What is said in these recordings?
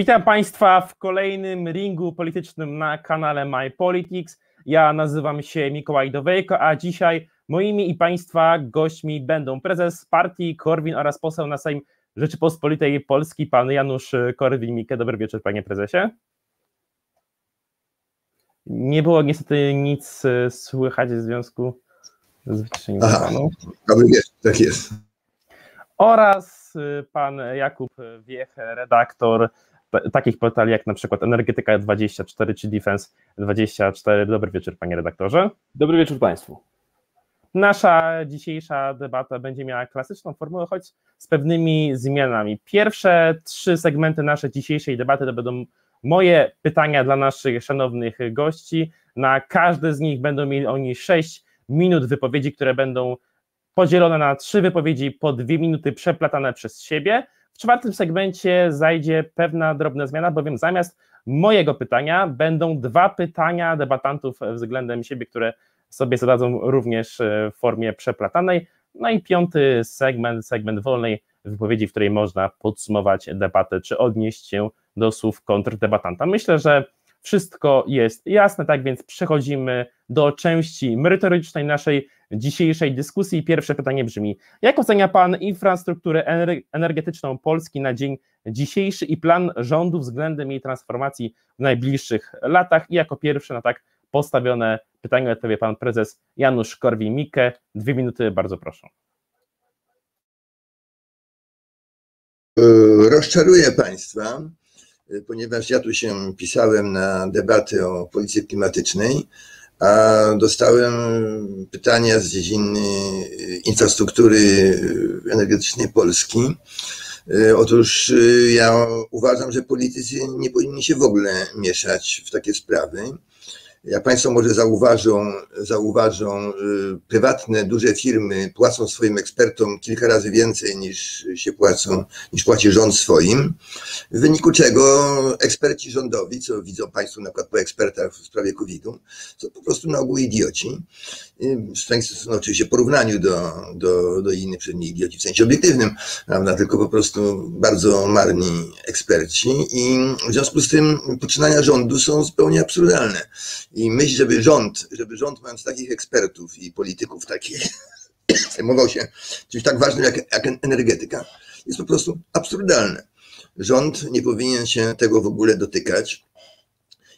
Witam Państwa w kolejnym ringu politycznym na kanale My Politics. Ja nazywam się Mikołaj Dowejko, a dzisiaj moimi i Państwa gośćmi będą prezes partii Korwin oraz poseł na Sejm Rzeczypospolitej Polski, pan Janusz Korwin-Mikke. Dobry wieczór, panie prezesie. Nie było niestety nic słychać w związku z wyciszeniem panu. Dobry wieczór, tak jest. Oraz pan Jakub Wiech, redaktor takich portali jak na przykład Energetyka24 czy Defense24. Dobry wieczór, panie redaktorze. Dobry wieczór państwu. Nasza dzisiejsza debata będzie miała klasyczną formułę, choć z pewnymi zmianami. Pierwsze trzy segmenty naszej dzisiejszej debaty to będą moje pytania dla naszych szanownych gości. Na każde z nich będą mieli oni 6 minut wypowiedzi, które będą podzielone na trzy wypowiedzi po dwie minuty przeplatane przez siebie. Czwartym segmencie zajdzie pewna drobna zmiana, bowiem zamiast mojego pytania będą dwa pytania debatantów względem siebie, które sobie zadadzą również w formie przeplatanej. No i piąty segment, segment wolnej wypowiedzi, w której można podsumować debatę, czy odnieść się do słów kontrdebatanta. Myślę, że wszystko jest jasne, tak więc przechodzimy do części merytorycznej naszej dzisiejszej dyskusji. Pierwsze pytanie brzmi: jak ocenia Pan infrastrukturę energetyczną Polski na dzień dzisiejszy i plan rządu względem jej transformacji w najbliższych latach? I jako pierwszy na tak postawione pytanie odpowie Pan Prezes Janusz Korwin-Mikke. Dwie minuty, bardzo proszę. Rozczaruję Państwa, ponieważ ja tu się pisałem na debatę o policji klimatycznej, a dostałem pytania z dziedziny infrastruktury energetycznej Polski. Otóż ja uważam, że politycy nie powinni się w ogóle mieszać w takie sprawy. Jak Państwo może zauważą, zauważą, y, prywatne, duże firmy płacą swoim ekspertom kilka razy więcej niż się płacą, niż płaci rząd swoim, w wyniku czego eksperci rządowi, co widzą Państwo na przykład po ekspertach w sprawie COVID-u, są po prostu na ogół idioci. W no, oczywiście porównaniu do, do, do innych, przynajmniej idioci w sensie obiektywnym, prawda, tylko po prostu bardzo marni eksperci i w związku z tym poczynania rządu są zupełnie absurdalne. I myśl, żeby rząd, żeby rząd mając takich ekspertów i polityków takich, zajmował się czymś tak ważnym jak, jak energetyka, jest po prostu absurdalne. Rząd nie powinien się tego w ogóle dotykać.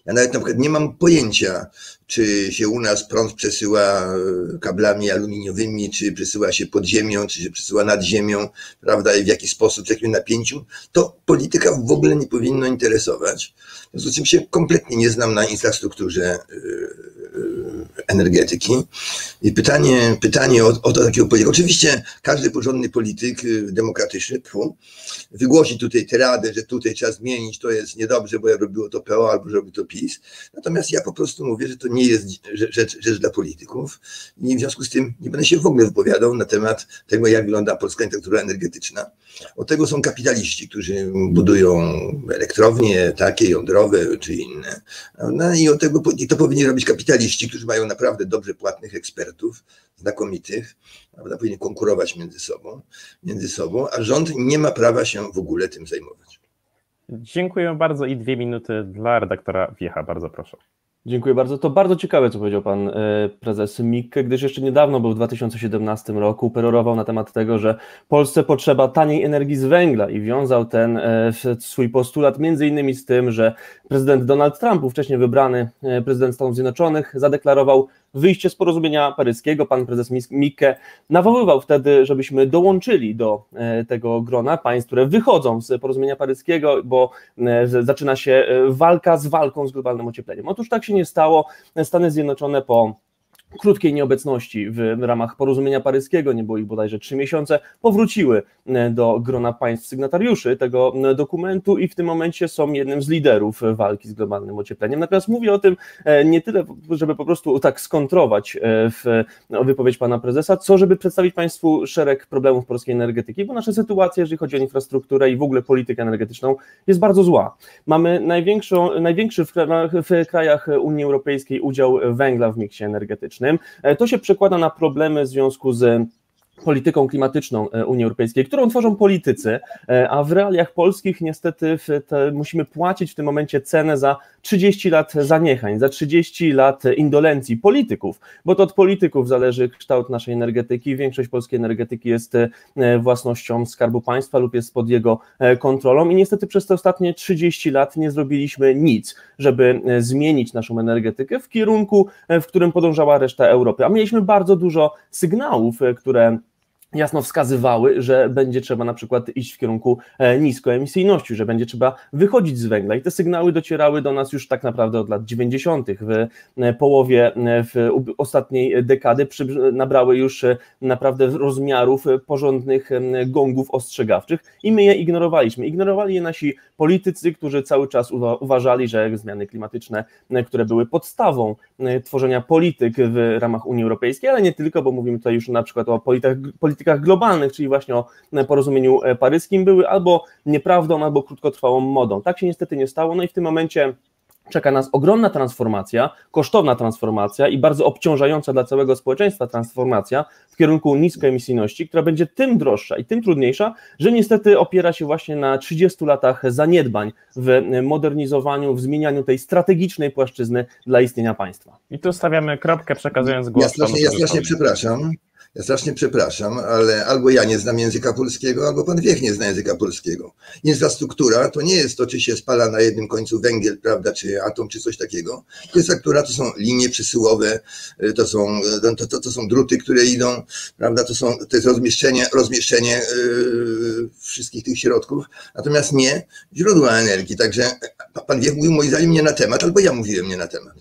Ja nawet na przykład nie mam pojęcia, czy się u nas prąd przesyła e, kablami aluminiowymi, czy przesyła się pod ziemią, czy się przesyła nad ziemią, prawda, i w jaki sposób, w jakim napięciu. To polityka w ogóle nie powinno interesować. W związku z czym się kompletnie nie znam na infrastrukturze e, e, energetyki. I pytanie, pytanie o, o to takiego polityka. Oczywiście każdy porządny polityk demokratyczny tfu, wygłosi tutaj teradę, że tutaj trzeba zmienić, to jest niedobrze, bo ja robiło to PO albo robi to PiS. Natomiast ja po prostu mówię, że to nie jest rzecz, rzecz dla polityków i w związku z tym nie będę się w ogóle wypowiadał na temat tego, jak wygląda polska infrastruktura energetyczna. Od tego są kapitaliści, którzy budują elektrownie takie, jądrowe czy inne. No i od tego i to powinni robić kapitaliści, którzy mają naprawdę dobrze płatnych ekspertów, znakomitych, prawda, powinni konkurować między sobą, między sobą, a rząd nie ma prawa się w ogóle tym zajmować. Dziękuję bardzo i dwie minuty dla redaktora Wiecha, bardzo proszę. Dziękuję bardzo. To bardzo ciekawe, co powiedział pan e, prezes Mikke, gdyż jeszcze niedawno, był w 2017 roku, perorował na temat tego, że Polsce potrzeba taniej energii z węgla i wiązał ten e, swój postulat między innymi z tym, że prezydent Donald Trump, ówcześnie wybrany e, prezydent Stanów Zjednoczonych, zadeklarował wyjście z porozumienia paryskiego. Pan prezes Mikke nawoływał wtedy, żebyśmy dołączyli do e, tego grona państw, które wychodzą z porozumienia paryskiego, bo e, zaczyna się e, walka z walką z globalnym ociepleniem. Otóż tak się nie stało. Stany Zjednoczone po krótkiej nieobecności w ramach porozumienia paryskiego, nie było ich bodajże trzy miesiące, powróciły e, do grona państw sygnatariuszy tego e, dokumentu i w tym momencie są jednym z liderów walki z globalnym ociepleniem. Natomiast mówię o tym e, nie tyle, żeby po prostu tak skontrować w no, wypowiedź pana prezesa, co żeby przedstawić państwu szereg problemów polskiej energetyki, bo nasza sytuacja, jeżeli chodzi o infrastrukturę i w ogóle politykę energetyczną, jest bardzo zła. Mamy największą, największy w, krajach Unii Europejskiej udział węgla w miksie energetycznym. E, to się przekłada na problemy w związku z polityką klimatyczną e, Unii Europejskiej, którą tworzą politycy, e, a w realiach polskich niestety te, musimy płacić w tym momencie cenę za 30 lat zaniechań, za 30 lat indolencji polityków, bo to od polityków zależy kształt naszej energetyki. Większość polskiej energetyki jest e, własnością Skarbu Państwa lub jest pod jego kontrolą i niestety przez te ostatnie 30 lat nie zrobiliśmy nic, żeby zmienić naszą energetykę w kierunku, w którym podążała reszta Europy. A mieliśmy bardzo dużo sygnałów, które jasno wskazywały, że będzie trzeba na przykład iść w kierunku e, niskoemisyjności, że będzie trzeba wychodzić z węgla. I te sygnały docierały do nas już tak naprawdę od lat 90. W e, połowie e, w ostatniej dekady nabrały już naprawdę rozmiarów porządnych gongów ostrzegawczych i my je ignorowaliśmy. Ignorowali je nasi politycy, którzy cały czas uważali, że zmiany klimatyczne, które były podstawą tworzenia polityk w ramach Unii Europejskiej, ale nie tylko, bo mówimy tutaj już na przykład o politykach, politykach politykach globalnych, czyli właśnie o porozumieniu e, paryskim, były albo nieprawdą, albo krótkotrwałą modą. Tak się niestety nie stało, no i w tym momencie czeka nas ogromna transformacja, kosztowna transformacja i bardzo obciążająca dla całego społeczeństwa transformacja w kierunku niskoemisyjności, która będzie tym droższa i tym trudniejsza, że niestety opiera się właśnie na 30 latach zaniedbań w modernizowaniu, w zmienianiu tej strategicznej płaszczyzny dla istnienia państwa. I tu stawiamy kropkę, przekazując głos. Ja strasznie, ja strasznie przepraszam. Ja strasznie przepraszam, ale albo ja nie znam języka polskiego, albo pan Wiech nie zna języka polskiego. Infrastruktura to nie jest to, czy się spala na jednym końcu węgiel, prawda, czy atom, czy coś takiego. Infrastruktura to są linie przesyłowe, to są, to, to, to są druty, które idą, prawda, to, są, to jest rozmieszczenie, rozmieszczenie yy, wszystkich tych środków, natomiast nie źródła energii. Także pan Wiech mówił moim zdaniem nie na temat, albo ja mówiłem nie na temat.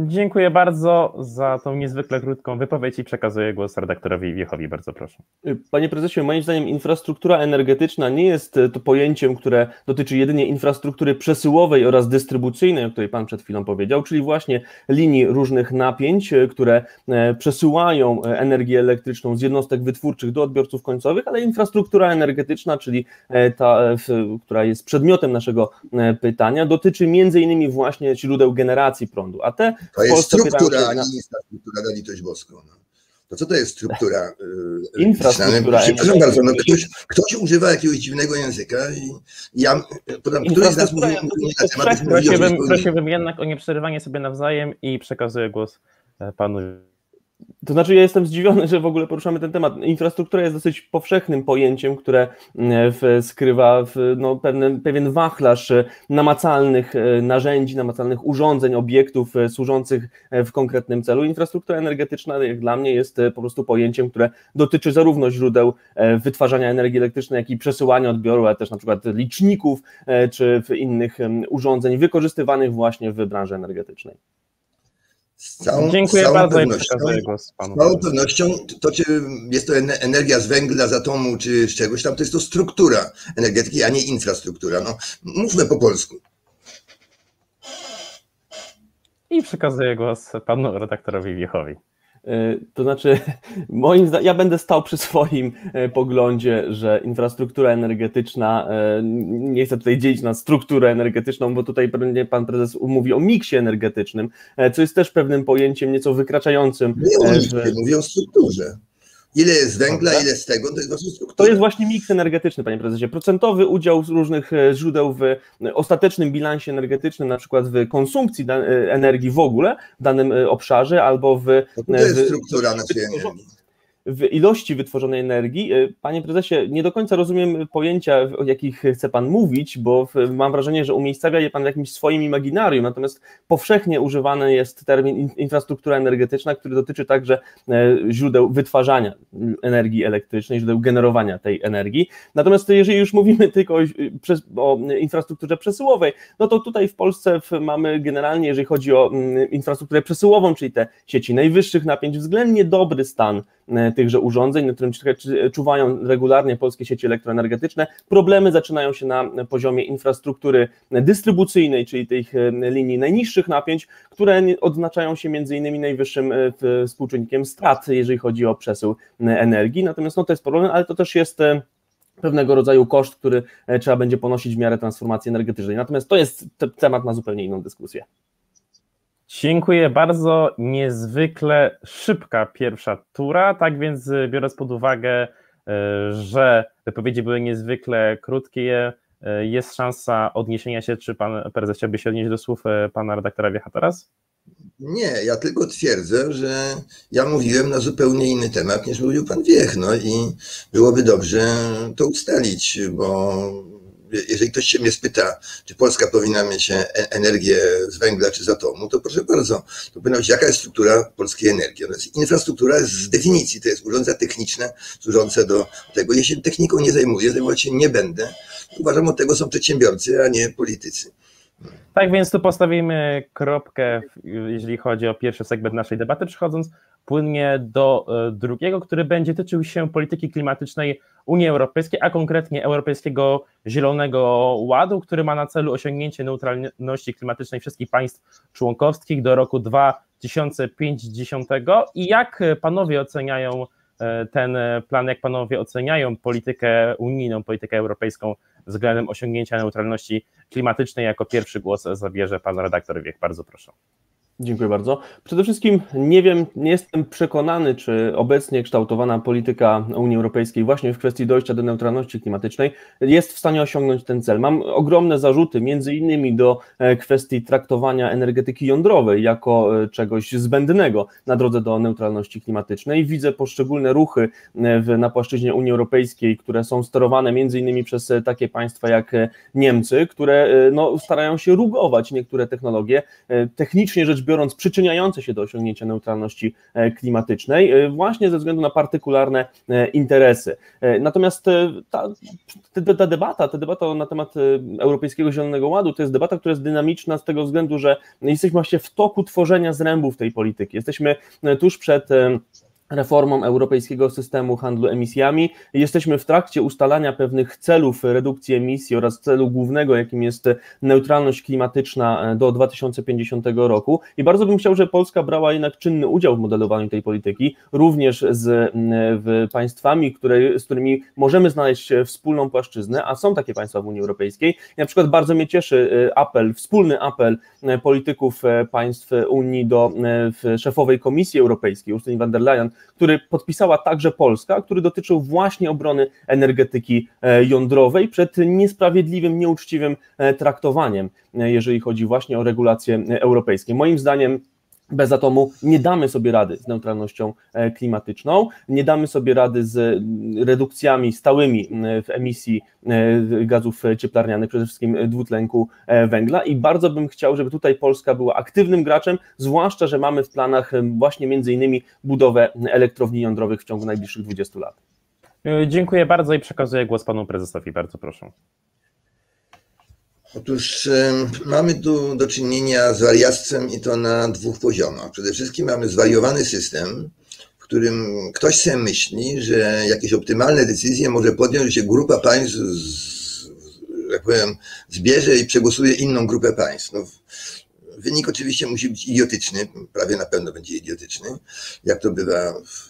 Dziękuję bardzo za tą niezwykle krótką wypowiedź i przekazuję głos redaktorowi Wiechowi. Bardzo proszę. Panie prezesie, moim zdaniem infrastruktura energetyczna nie jest e, to pojęciem, które dotyczy jedynie infrastruktury przesyłowej oraz dystrybucyjnej, o której pan przed chwilą powiedział, czyli właśnie linii różnych napięć, e, które e, przesyłają energię elektryczną z jednostek wytwórczych do odbiorców końcowych, ale infrastruktura energetyczna, czyli ta, która jest przedmiotem naszego pytania, dotyczy między innymi właśnie źródeł generacji prądu, a te to jest struktura, a nie infrastruktura na litość boską. No. To co to jest struktura? Yy, infrastruktura. Przepraszam bardzo, no ktoś, ktoś używa jakiegoś dziwnego języka i ja, podam, któryś z nas mówi na temat. Prosiłbym, prosiłbym jednak o nieprzerywanie sobie nawzajem i przekazuję głos e, panu to znaczy, ja jestem zdziwiony, że w ogóle poruszamy ten temat. Infrastruktura jest dosyć powszechnym pojęciem, które mm, w, skrywa w, no, pewien, pewien wachlarz e, namacalnych e, narzędzi, namacalnych urządzeń, obiektów e, służących w konkretnym celu. Infrastruktura energetyczna, jak dla mnie, jest po prostu pojęciem, które dotyczy zarówno źródeł wytwarzania energii elektrycznej, jak i przesyłania odbioru, ale też na przykład liczników czy innych urządzeń wykorzystywanych właśnie w branży energetycznej. Z całą, Dziękuję całą bardzo pewnością, głos panu. Z całą pewnością to, czy jest to energia z węgla, z atomu, czy z czegoś tam, to jest to struktura energetyki, a nie infrastruktura. No, mówmy po polsku. I przekazuję głos panu redaktorowi Wiechowi. E, to znaczy, moim zdaniem, ja będę stał przy swoim e, poglądzie, że infrastruktura energetyczna, e, nie chcę tutaj dzielić na strukturę energetyczną, bo tutaj pewnie pan prezes mówi o miksie energetycznym, co jest też pewnym pojęciem nieco wykraczającym. Nie o miksie, mówię o strukturze. Ile jest węgla, ile z tego, to jest struktura. To jest właśnie miks energetyczny, panie prezesie. Procentowy udział z różnych e, źródeł w ostatecznym bilansie energetycznym, na przykład w konsumpcji e, energii w ogóle w danym e, obszarze, albo w... To jest struktura naszej energii w ilości wytworzonej energii. E, panie prezesie, nie do końca rozumiem pojęcia, o jakich chce pan mówić, bo mam wrażenie, że umiejscawia je pan w jakimś swoim imaginarium, natomiast powszechnie używany jest termin infrastruktura energetyczna, który dotyczy także e, źródeł wytwarzania energii elektrycznej, źródeł generowania tej energii. Natomiast jeżeli już mówimy tylko o, o infrastrukturze przesyłowej, no to tutaj w Polsce mamy generalnie, jeżeli chodzi o infrastrukturę przesyłową, czyli te sieci najwyższych napięć, względnie dobry stan e, tychże urządzeń, na którym czuwają regularnie polskie sieci elektroenergetyczne. Problemy zaczynają się na poziomie infrastruktury dystrybucyjnej, czyli tych e, linii najniższych napięć, które odznaczają się między innymi najwyższym e, współczynnikiem strat, jeżeli chodzi o przesył energii. Natomiast no, to jest problem, ale to też jest e, pewnego rodzaju koszt, który trzeba będzie ponosić w miarę transformacji energetycznej. Natomiast to jest temat na zupełnie inną dyskusję. Dziękuję bardzo. Niezwykle szybka pierwsza tura, tak więc biorąc pod uwagę, e, że wypowiedzi były niezwykle krótkie, e, jest szansa odniesienia się, czy pan prezes chciałby się odnieść do słów pana redaktora Wiecha teraz? Nie, ja tylko twierdzę, że ja mówiłem na zupełnie inny temat niż mówił pan Wiech, no i byłoby dobrze to ustalić, bo jeżeli ktoś się mnie spyta, czy Polska powinna mieć e, energię z węgla czy z atomu, to proszę bardzo, to powinna być jaka jest struktura polskiej energii. Jest infrastruktura z definicji, to jest urządzenia techniczne służące do tego. Się techniką nie zajmuję, zajmować się nie będę. Uważam, od tego są przedsiębiorcy, a nie politycy. Tak więc tu postawimy kropkę, jeżeli chodzi o pierwszy segment naszej debaty, przechodząc płynnie do e, drugiego, który będzie tyczył się polityki klimatycznej Unii Europejskiej, a konkretnie Europejskiego Zielonego Ładu, który ma na celu osiągnięcie neutralności klimatycznej wszystkich państw członkowskich do roku 2050. I jak panowie oceniają e, ten plan, jak panowie oceniają politykę unijną, politykę europejską względem osiągnięcia neutralności klimatycznej. Jako pierwszy głos zabierze pan redaktor Wiech. Bardzo proszę. Dziękuję bardzo. Przede wszystkim nie wiem, nie jestem przekonany, czy obecnie kształtowana polityka Unii Europejskiej właśnie w kwestii dojścia do neutralności klimatycznej jest w stanie osiągnąć ten cel. Mam ogromne zarzuty, między innymi do e, kwestii traktowania energetyki jądrowej jako e, czegoś zbędnego na drodze do neutralności klimatycznej. Widzę poszczególne ruchy e, na płaszczyźnie Unii Europejskiej, które są sterowane między innymi przez takie państwa jak Niemcy, które no, starają się rugować niektóre technologie. Technicznie rzecz biorąc przyczyniające się do osiągnięcia neutralności e, klimatycznej, e, właśnie ze względu na partykularne e, interesy. Natomiast ta, ta debata, ta debata na temat Europejskiego Zielonego Ładu, to jest debata, która jest dynamiczna z tego względu, że jesteśmy właśnie w toku tworzenia zrębów tej polityki. Jesteśmy tuż przed reformą europejskiego systemu handlu emisjami. Jesteśmy w trakcie ustalania pewnych celów redukcji emisji oraz celu głównego, jakim jest neutralność klimatyczna do 2050 roku. I bardzo bym chciał, żeby Polska brała jednak czynny udział w modelowaniu tej polityki, również z państwami, które, z którymi możemy znaleźć wspólną płaszczyznę, a są takie państwa w Unii Europejskiej. Na przykład bardzo mnie cieszy y, apel, wspólny apel y, polityków państw Unii do szefowej Komisji Europejskiej, Ursula von der Leyen, który podpisała także Polska, który dotyczył właśnie obrony energetyki e, jądrowej przed niesprawiedliwym, nieuczciwym e, traktowaniem, e, jeżeli chodzi właśnie o regulacje europejskie. Moim zdaniem bez atomu nie damy sobie rady z neutralnością klimatyczną, nie damy sobie rady z redukcjami stałymi w emisji gazów cieplarnianych, przede wszystkim dwutlenku węgla i bardzo bym chciał, żeby tutaj Polska była aktywnym graczem, zwłaszcza, że mamy w planach właśnie między innymi budowę elektrowni jądrowych w ciągu najbliższych 20 lat. Dziękuję bardzo i przekazuję głos panu prezesowi, bardzo proszę. Otóż mamy tu do czynienia z wariactwem i to na dwóch poziomach. Przede wszystkim mamy zwariowany system, w którym ktoś sobie myśli, że jakieś optymalne decyzje może podjąć, się grupa państw, jak powiem, zbierze i przegłosuje inną grupę państw. No, Wynik oczywiście musi być idiotyczny, prawie na pewno będzie idiotyczny, jak to bywa w,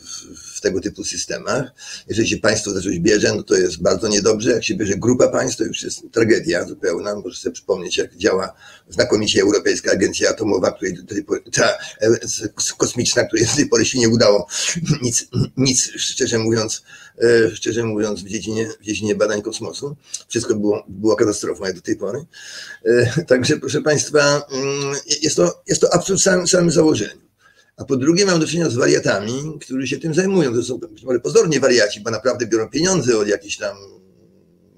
w tego typu systemach. Jeżeli się państwo za coś bierze, no to jest bardzo niedobrze. Jak się bierze grupa państw, to już jest tragedia zupełna. Możesz sobie przypomnieć, jak działa znakomicie Europejska Agencja Atomowa, której do tej pory, ta e, kosmiczna, której do tej pory się nie udało nic, nic szczerze mówiąc, szczerze mówiąc, w dziedzinie, w dziedzinie badań kosmosu. Wszystko było, było katastrofą jak do tej pory. E, także, proszę Państwa, mm, jest to, jest to absurd w samym, samym założeniu. A po drugie mam do czynienia z wariatami, którzy się tym zajmują. To są być może pozornie wariaci, bo naprawdę biorą pieniądze od jakichś tam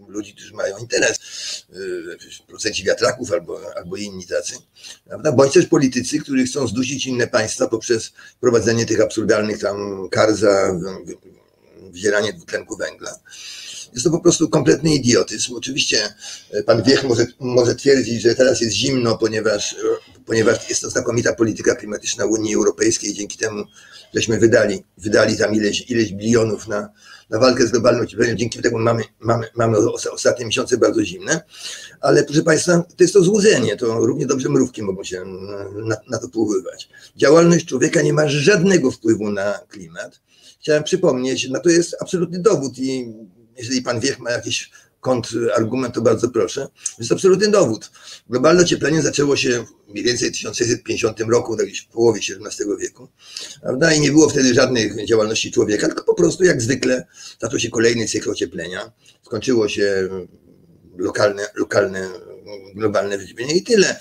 ludzi, którzy mają interes, yy, procenci wiatraków albo, albo inni tacy, prawda? bądź też politycy, którzy chcą zdusić inne państwa poprzez prowadzenie tych absurdalnych tam kar za wzieranie dwutlenku węgla. Jest to po prostu kompletny idiotyzm. Oczywiście e, pan Wiech może, może twierdzić, że teraz jest zimno, ponieważ, ponieważ jest to znakomita polityka klimatyczna Unii Europejskiej. Dzięki temu żeśmy wydali, wydali tam ileś, ileś bilionów na, na walkę z globalną ciepleniem. Dzięki temu mamy, mamy, mamy ostatnie miesiące bardzo zimne. Ale proszę Państwa, to jest to złudzenie. To równie dobrze mrówki mogą się na, na to połowywać. Działalność człowieka nie ma żadnego wpływu na klimat. Chciałem przypomnieć, no to jest absolutny dowód i jeżeli pan Wiech ma jakieś kontrargument, to bardzo proszę. Jest absolutny dowód. Globalne ocieplenie zaczęło się mniej więcej w 1650 roku, w połowie XVII wieku, prawda? I nie było wtedy żadnej działalności człowieka, tylko po prostu jak zwykle zaczął się kolejny cykl ocieplenia. Skończyło się lokalne, lokalne globalne wydzielenie i tyle.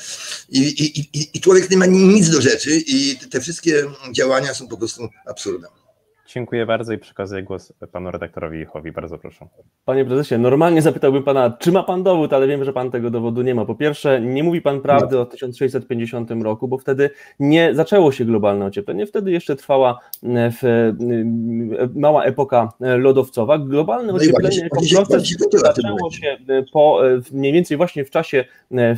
I, i, i, I człowiek nie ma nic do rzeczy i te wszystkie działania są po prostu absurdem. Dziękuję bardzo i przekazuję głos panu redaktorowi Jehowi. Bardzo proszę. Panie prezesie, normalnie zapytałbym pana, czy ma pan dowód, ale wiem, że pan tego dowodu nie ma. Po pierwsze, nie mówi pan prawdy no. o 1650 roku, bo wtedy nie zaczęło się globalne ocieplenie, wtedy jeszcze trwała e, w, e, mała epoka e, lodowcowa. Globalne no ocieplenie jako proces zaczęło się po, mniej więcej właśnie w czasie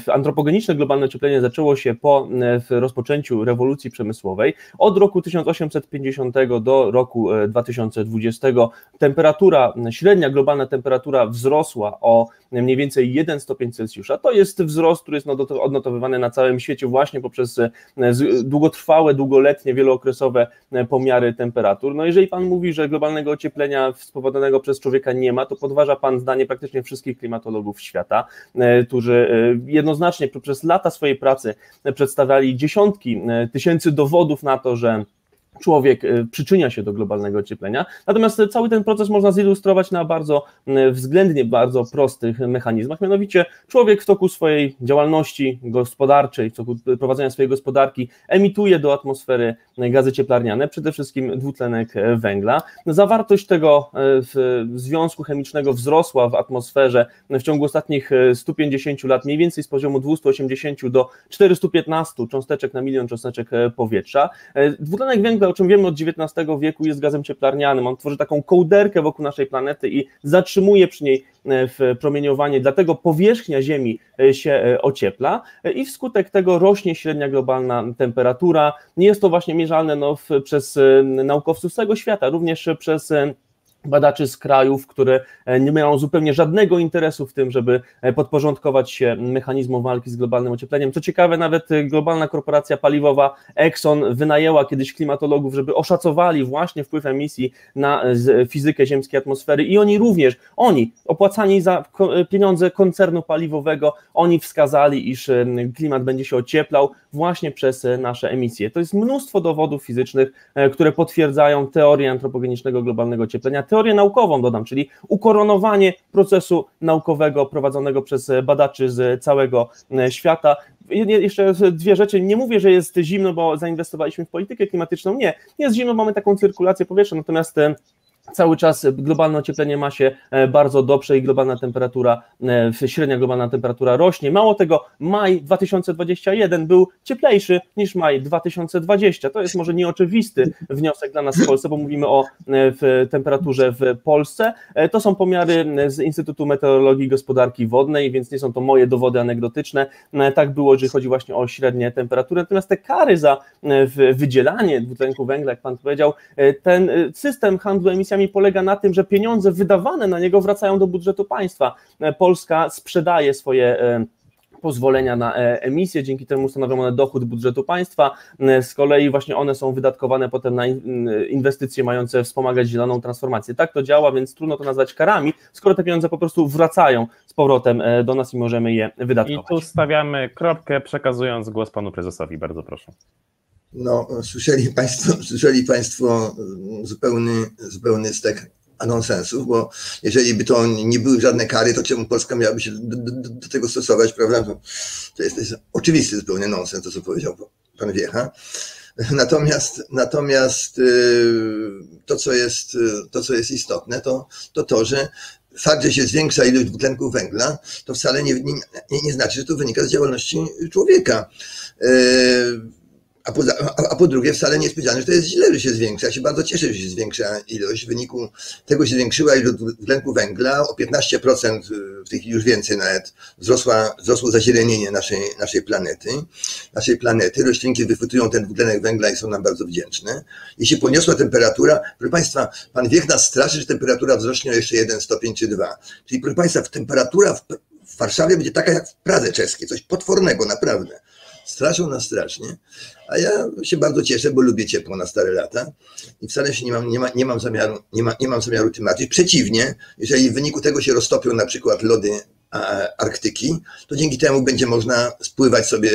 antropogeniczne globalne ocieplenie zaczęło się po rozpoczęciu rewolucji przemysłowej. Od roku 1850 do roku 2020 temperatura, średnia globalna temperatura wzrosła o mniej więcej 1 stopień Celsjusza. To jest wzrost, który jest odnotowywany na całym świecie właśnie poprzez e, długotrwałe, długoletnie, wielookresowe e, pomiary temperatur. No jeżeli Pan mówi, że globalnego ocieplenia spowodowanego przez człowieka nie ma, to podważa Pan zdanie praktycznie wszystkich klimatologów świata, e, którzy jednoznacznie przez lata swojej pracy przedstawiali dziesiątki tysięcy dowodów na to, że człowiek y, przyczynia się do globalnego ocieplenia. Natomiast cały ten proces można zilustrować na bardzo y, względnie bardzo prostych mechanizmach, mianowicie człowiek w toku swojej działalności gospodarczej, w toku prowadzenia swojej gospodarki emituje do atmosfery gazy cieplarniane, przede wszystkim dwutlenek węgla. Zawartość tego y, związku chemicznego wzrosła w atmosferze w ciągu ostatnich 150 lat mniej więcej z poziomu 280 do 415 cząsteczek na milion cząsteczek powietrza. Dwutlenek węgla o czym wiemy od XIX wieku, jest gazem cieplarnianym. On tworzy taką kołderkę wokół naszej planety i zatrzymuje przy niej e, promieniowanie, dlatego powierzchnia Ziemi e, się e, ociepla i wskutek tego rośnie średnia globalna temperatura. Nie jest to właśnie mierzalne no, przez naukowców z całego świata, również przez badaczy z krajów, które e, nie mają zupełnie żadnego interesu w tym, żeby e, podporządkować się mechanizmom walki z globalnym ociepleniem. Co ciekawe, nawet e, globalna korporacja paliwowa Exxon wynajęła kiedyś klimatologów, żeby oszacowali właśnie wpływ emisji na fizykę ziemskiej atmosfery i oni również, oni opłacani za pieniądze koncernu paliwowego, oni wskazali, iż klimat będzie się ocieplał właśnie przez nasze emisje. To jest mnóstwo dowodów fizycznych, które potwierdzają teorię antropogenicznego globalnego ocieplenia, teorię naukową dodam, czyli ukoronowanie procesu naukowego prowadzonego przez badaczy z całego e, świata. Jeszcze dwie rzeczy. Nie mówię, że jest zimno, bo zainwestowaliśmy w politykę klimatyczną. Nie, jest zimno, mamy taką cyrkulację powietrza, natomiast e, Cały czas globalne ocieplenie ma się e, bardzo dobrze i globalna temperatura, e, średnia globalna temperatura rośnie. Mało tego, maj 2021 był cieplejszy niż maj 2020. To jest może nieoczywisty wniosek dla nas w Polsce, bo mówimy o e, temperaturze w Polsce. To są pomiary z Instytutu Meteorologii i Gospodarki Wodnej, więc nie są to moje dowody anegdotyczne. Tak było, jeżeli chodzi właśnie o średnie temperatury. Natomiast te kary za wydzielanie dwutlenku węgla, jak Pan powiedział, ten system handlu emisjami polega na tym, że pieniądze wydawane na niego wracają do budżetu państwa. Polska sprzedaje swoje e, pozwolenia na e, emisję, dzięki temu stanowią one dochód budżetu państwa, e, z kolei właśnie one są wydatkowane potem na inwestycje mające wspomagać zieloną transformację. Tak to działa, więc trudno to nazwać karami, skoro te pieniądze po prostu wracają z powrotem do nas i możemy je wydatkować. I tu stawiamy kropkę, przekazując głos panu prezesowi, bardzo proszę. No, słyszeli Państwo, słyszeli państwo mm, zupełny, zupełny stek nonsensów, bo jeżeli by to nie były żadne kary, to czemu Polska miałaby się do, do, do tego stosować, prawda? To jest, to jest oczywisty zupełnie nonsens, to co powiedział pan Wiecha. Natomiast, natomiast y, to, co jest, to, co jest istotne, to, to to, że fakt, że się zwiększa ilość dwutlenku węgla, to wcale nie, nie, nie znaczy, że to wynika z działalności człowieka y, a po, a po, drugie, wcale nie jest powiedziane, że to jest źle, że się zwiększa. Ja się bardzo cieszę, że się zwiększa ilość. W wyniku tego się zwiększyła ilość dwutlenku węgla o 15%, w tej chwili już więcej nawet, wzrosła, wzrosło zazielenienie naszej, naszej planety. Naszej planety. Roślinki wychwytują ten dwutlenek węgla i są nam bardzo wdzięczne. Jeśli podniosła temperatura, proszę Państwa, Pan Wiech nas straszy, że temperatura wzrośnie o jeszcze jeden stopień czy dwa. Czyli proszę Państwa, temperatura w, w Warszawie będzie taka jak w Pradze czeskiej, coś potwornego, naprawdę straszą nas strasznie, a ja się bardzo cieszę, bo lubię ciepło na stare lata i wcale się nie mam, nie ma, nie mam, zamiaru, nie, ma, nie mam zamiaru tym martwić. Przeciwnie, jeżeli w wyniku tego się roztopią na przykład lody Arktyki, to dzięki temu będzie można spływać sobie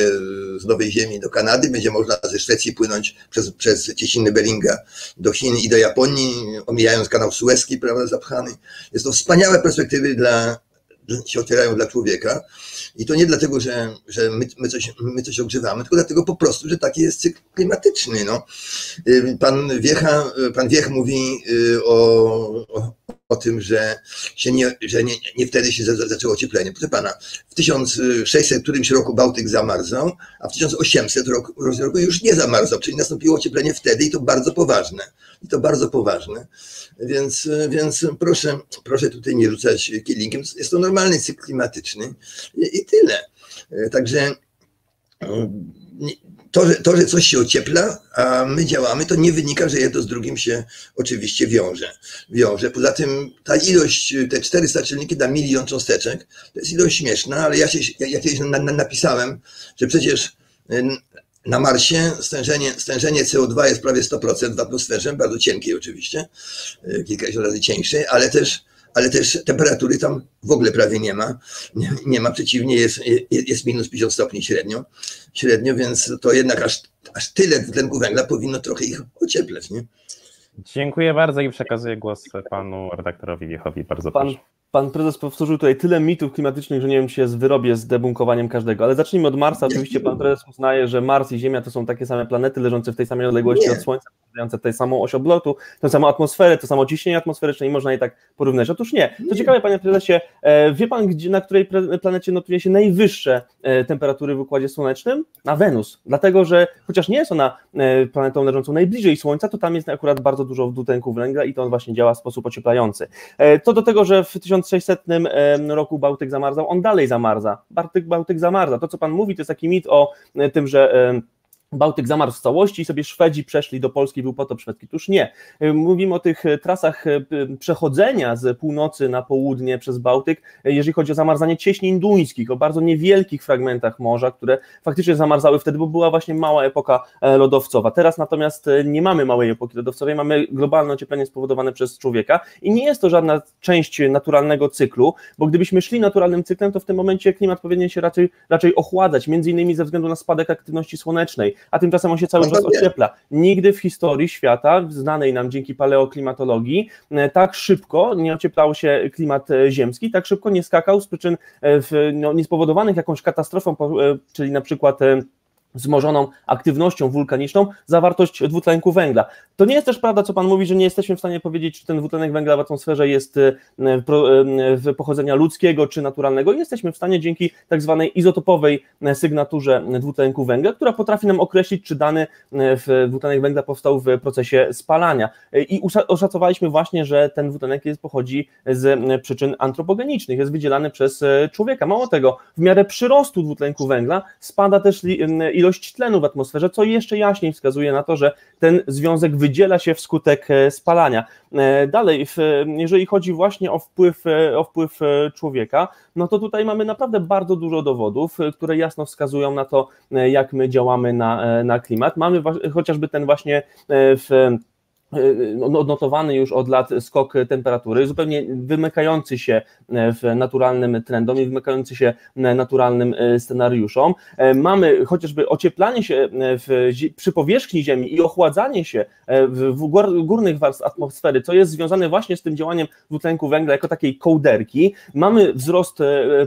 z Nowej Ziemi do Kanady, będzie można ze Szwecji płynąć przez, przez cieśniny Beringa do Chin i do Japonii, omijając kanał Suezki, prawda, zapchany. Jest to wspaniałe perspektywy dla, się otwierają dla człowieka. I to nie dlatego, że, że my, my, coś, my coś ogrzewamy, tylko dlatego po prostu, że taki jest cykl klimatyczny. No. Y, pan Wiecha, pan Wiech mówi y, o, o tym, że, się nie, że nie, nie wtedy się zaczęło ocieplenie. Proszę pana, w 1600 którymś roku Bałtyk zamarzał, a w 1800 roku, roku już nie zamarzał, czyli nastąpiło ocieplenie wtedy i to bardzo poważne. I to bardzo poważne. Więc, więc proszę, proszę tutaj nie rzucać kielinkiem. Jest to normalny cykl klimatyczny i, i tyle. Także to że, to, że coś się ociepla, a my działamy, to nie wynika, że jedno z drugim się oczywiście wiąże. wiąże. Poza tym ta ilość, te 400 czynniki na milion cząsteczek, to jest ilość śmieszna, ale ja, się, ja, ja kiedyś na, na, napisałem, że przecież na Marsie stężenie, stężenie CO2 jest prawie 100% w atmosferze, bardzo cienkiej oczywiście, kilkadziesiąt razy cieńszej, ale też ale też temperatury tam w ogóle prawie nie ma. Nie, nie ma, przeciwnie, jest, jest minus 50 stopni średnio, średnio, więc to jednak aż, aż tyle dwutlenku węgla powinno trochę ich ocieplać. Nie? Dziękuję bardzo i przekazuję głos panu redaktorowi Wiechowi. Bardzo Pan, proszę. Pan prezes powtórzył tutaj tyle mitów klimatycznych, że nie wiem, czy się wyrobię z debunkowaniem każdego, ale zacznijmy od Marsa. Oczywiście pan prezes uznaje, że Mars i Ziemia to są takie same planety leżące w tej samej odległości Nie. od Słońca, posiadające tę samą oś oblotu, tę samą atmosferę, to samo ciśnienie atmosferyczne i można je tak porównać. Otóż nie. To ciekawe, panie prezesie, e, wie pan, gdzie, na której planecie notuje się najwyższe e, temperatury w Układzie Słonecznym? Na Wenus. Dlatego, że chociaż nie jest ona e, planetą leżącą najbliżej Słońca, to tam jest akurat bardzo dużo dwutlenku węgla i to on właśnie działa w sposób ocieplający. Co do tego, że w 1600 em, roku Bałtyk zamarzał, on dalej zamarza. Bałtyk, Bałtyk zamarza. To, co pan mówi, to jest taki mit o e, tym, że Bałtyk zamarł w całości i sobie Szwedzi przeszli do Polski, był potop szwedzki. Tuż nie. E, Mówimy o tych e, trasach p- przechodzenia z północy na południe przez Bałtyk, jeżeli chodzi o zamarzanie cieśnin duńskich, o bardzo niewielkich fragmentach morza, które faktycznie zamarzały wtedy, bo była właśnie mała epoka e, lodowcowa. Teraz natomiast nie mamy małej epoki lodowcowej, mamy globalne ocieplenie spowodowane przez człowieka i nie jest to żadna część naturalnego cyklu, bo gdybyśmy szli naturalnym cyklem, to w tym momencie klimat powinien się raczej, raczej ochładzać, między innymi ze względu na spadek aktywności słonecznej, a tymczasem on się cały No czas ociepla. Nigdy w historii świata, znanej nam dzięki paleoklimatologii, e, tak szybko nie ocieplał się klimat e, ziemski, tak szybko nie skakał z przyczyn e, w, no, niespowodowanych jakąś katastrofą, czyli na przykład wzmożoną aktywnością wulkaniczną zawartość dwutlenku węgla. To nie jest też prawda, co Pan mówi, że nie jesteśmy w stanie powiedzieć, czy ten dwutlenek węgla w atmosferze jest e, e, pochodzenia ludzkiego czy naturalnego. Jesteśmy w stanie dzięki tak zwanej izotopowej e, sygnaturze dwutlenku węgla, która potrafi nam określić, czy dany dwutlenek węgla powstał w procesie spalania. I oszacowaliśmy właśnie, że ten dwutlenek jest, pochodzi z przyczyn antropogenicznych, jest wydzielany przez człowieka. Mało tego, w miarę przyrostu dwutlenku węgla spada też m, ilość tlenu w atmosferze, co jeszcze jaśniej wskazuje na to, że ten związek wydziela się wskutek e, spalania. E, Dalej, jeżeli chodzi właśnie o wpływ, e, o wpływ człowieka, no to tutaj mamy naprawdę bardzo dużo dowodów, które jasno wskazują na to, jak my działamy na, na klimat. Mamy chociażby ten właśnie w odnotowany już od lat skok temperatury, zupełnie wymykający się e, w naturalnym trendom i wymykający się e, naturalnym e, scenariuszom. Mamy chociażby ocieplanie się w, przy powierzchni Ziemi i ochładzanie się w, w gór- górnych warstw atmosfery, co jest związane właśnie z tym działaniem dwutlenku węgla jako takiej kołderki. Mamy wzrost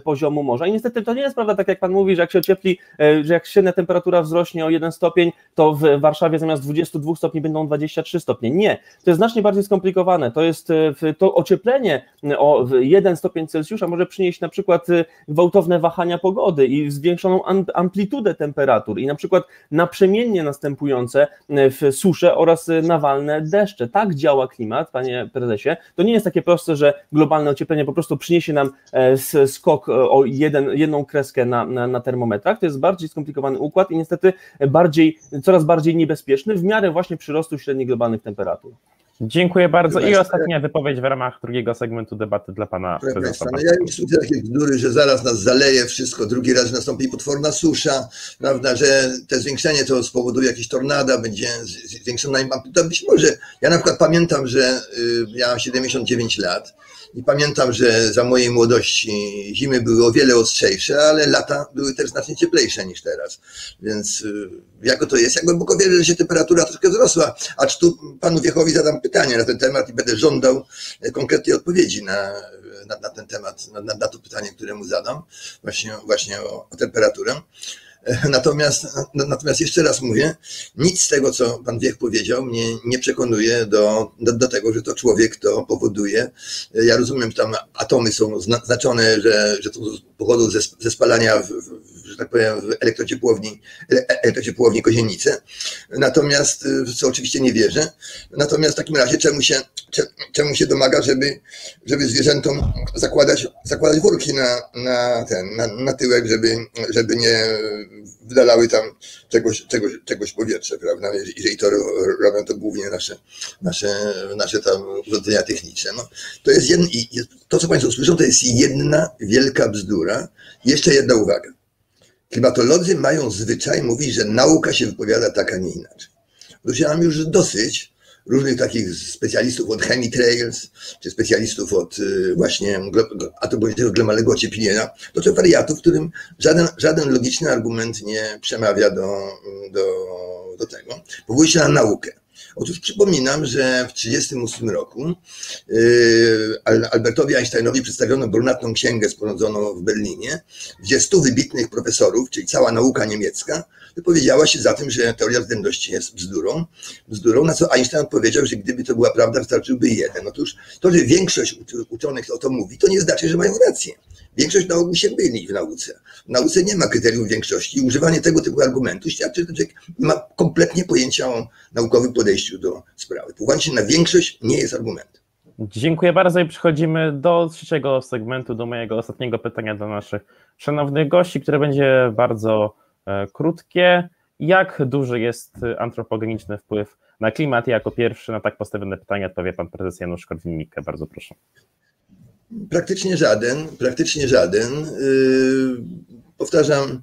poziomu morza i niestety to nie jest prawda, tak jak Pan mówi, że jak się ociepli, że jak średnia temperatura wzrośnie o 1 stopień, to w Warszawie zamiast 22 stopni będą 23 stopnie. Nie, to jest znacznie bardziej skomplikowane. To jest e, to ocieplenie o w 1 stopień Celsjusza może przynieść na przykład e, gwałtowne wahania pogody i zwiększoną am- amplitudę temperatur i na przykład naprzemiennie następujące e, w susze oraz e, nawalne deszcze. Tak działa klimat, panie prezesie. To nie jest takie proste, że globalne ocieplenie po prostu przyniesie nam e, skok e, o jeden, jedną kreskę na, na, na termometrach. To jest bardziej skomplikowany układ i niestety bardziej, coraz bardziej niebezpieczny w miarę właśnie przyrostu średnich globalnych temperatur. Dziękuję bardzo. I ostatnia wypowiedź w ramach drugiego segmentu debaty dla pana prezesa. No ja już słyszę takie bzdury, że zaraz nas zaleje wszystko, drugi raz nastąpi potworna susza, prawda, że te zwiększenie to spowoduje jakieś tornada, będzie zwiększona to być może. Ja na przykład pamiętam, że y, ja mam 79 lat i pamiętam, że za mojej młodości zimy były o wiele ostrzejsze, ale lata były też znacznie cieplejsze niż teraz. Więc y, jako to jest, ja głęboko wierzę, że się temperatura troszkę wzrosła. Acz tu panu Wiechowi zadam pytanie na ten temat i będę żądał konkretnej odpowiedzi na, na, na ten temat, na, na, to pytanie, które mu zadam, właśnie, właśnie o, o temperaturę. Natomiast, natomiast jeszcze raz mówię, nic z tego, co pan Wiech powiedział, mnie nie przekonuje do, do, do tego, że to człowiek to powoduje. Ja rozumiem, że tam atomy są znaczone, że, że to pochodzą ze, ze spalania w, w tak powiem, w elektrociepłowni, elektrociepłowni Kozienice. Natomiast, w co oczywiście nie wierzę, natomiast w takim razie czemu się, czemu się domaga, żeby, żeby zwierzętom zakładać, zakładać worki na, na ten, na, na tyłek, żeby, żeby nie wydalały tam czegoś, czegoś, czegoś powietrze, prawda? Jeżeli to robią to głównie nasze, nasze, nasze tam urządzenia techniczne. No, to jest jedno, to, co Państwo słyszą, to jest jedna wielka bzdura. Jeszcze jedna uwaga. Klimatolodzy mają zwyczaj mówić, że nauka się wypowiada tak, a nie inaczej. Otóż ja mam już dosyć różnych takich specjalistów od chemitrails, czy specjalistów od y, właśnie atomowiczego globalnego ocieplenia, to są wariatów, którym żaden, żaden logiczny argument nie przemawia do, do, do tego. Powołuje się na naukę. Otóż przypominam, że w 1938 roku y, Albertowi Einsteinowi przedstawiono brunatną księgę sporządzoną w Berlinie, gdzie stu wybitnych profesorów, czyli cała nauka niemiecka, wypowiedziała się za tym, że teoria względności jest bzdurą, bzdurą, na co Einstein odpowiedział, że gdyby to była prawda, wystarczyłby jeden. Otóż to, że większość uczonych o to mówi, to nie znaczy, że mają rację. Większość na ogół się byli w nauce. W nauce nie ma kryterium większości. Używanie tego typu argumentu świadczy, że człowiek nie ma kompletnie pojęcia o naukowym podejściu do sprawy. Powołanie się na większość nie jest argumentem. Dziękuję bardzo i przechodzimy do trzeciego segmentu, do mojego ostatniego pytania dla naszych szanownych gości, które będzie bardzo e, krótkie. Jak duży jest antropogeniczny wpływ na klimat? I jako pierwszy na tak postawione pytanie odpowie pan prezes Janusz Korwin-Mikke. Bardzo proszę. Praktycznie żaden, praktycznie żaden. Yy, powtarzam,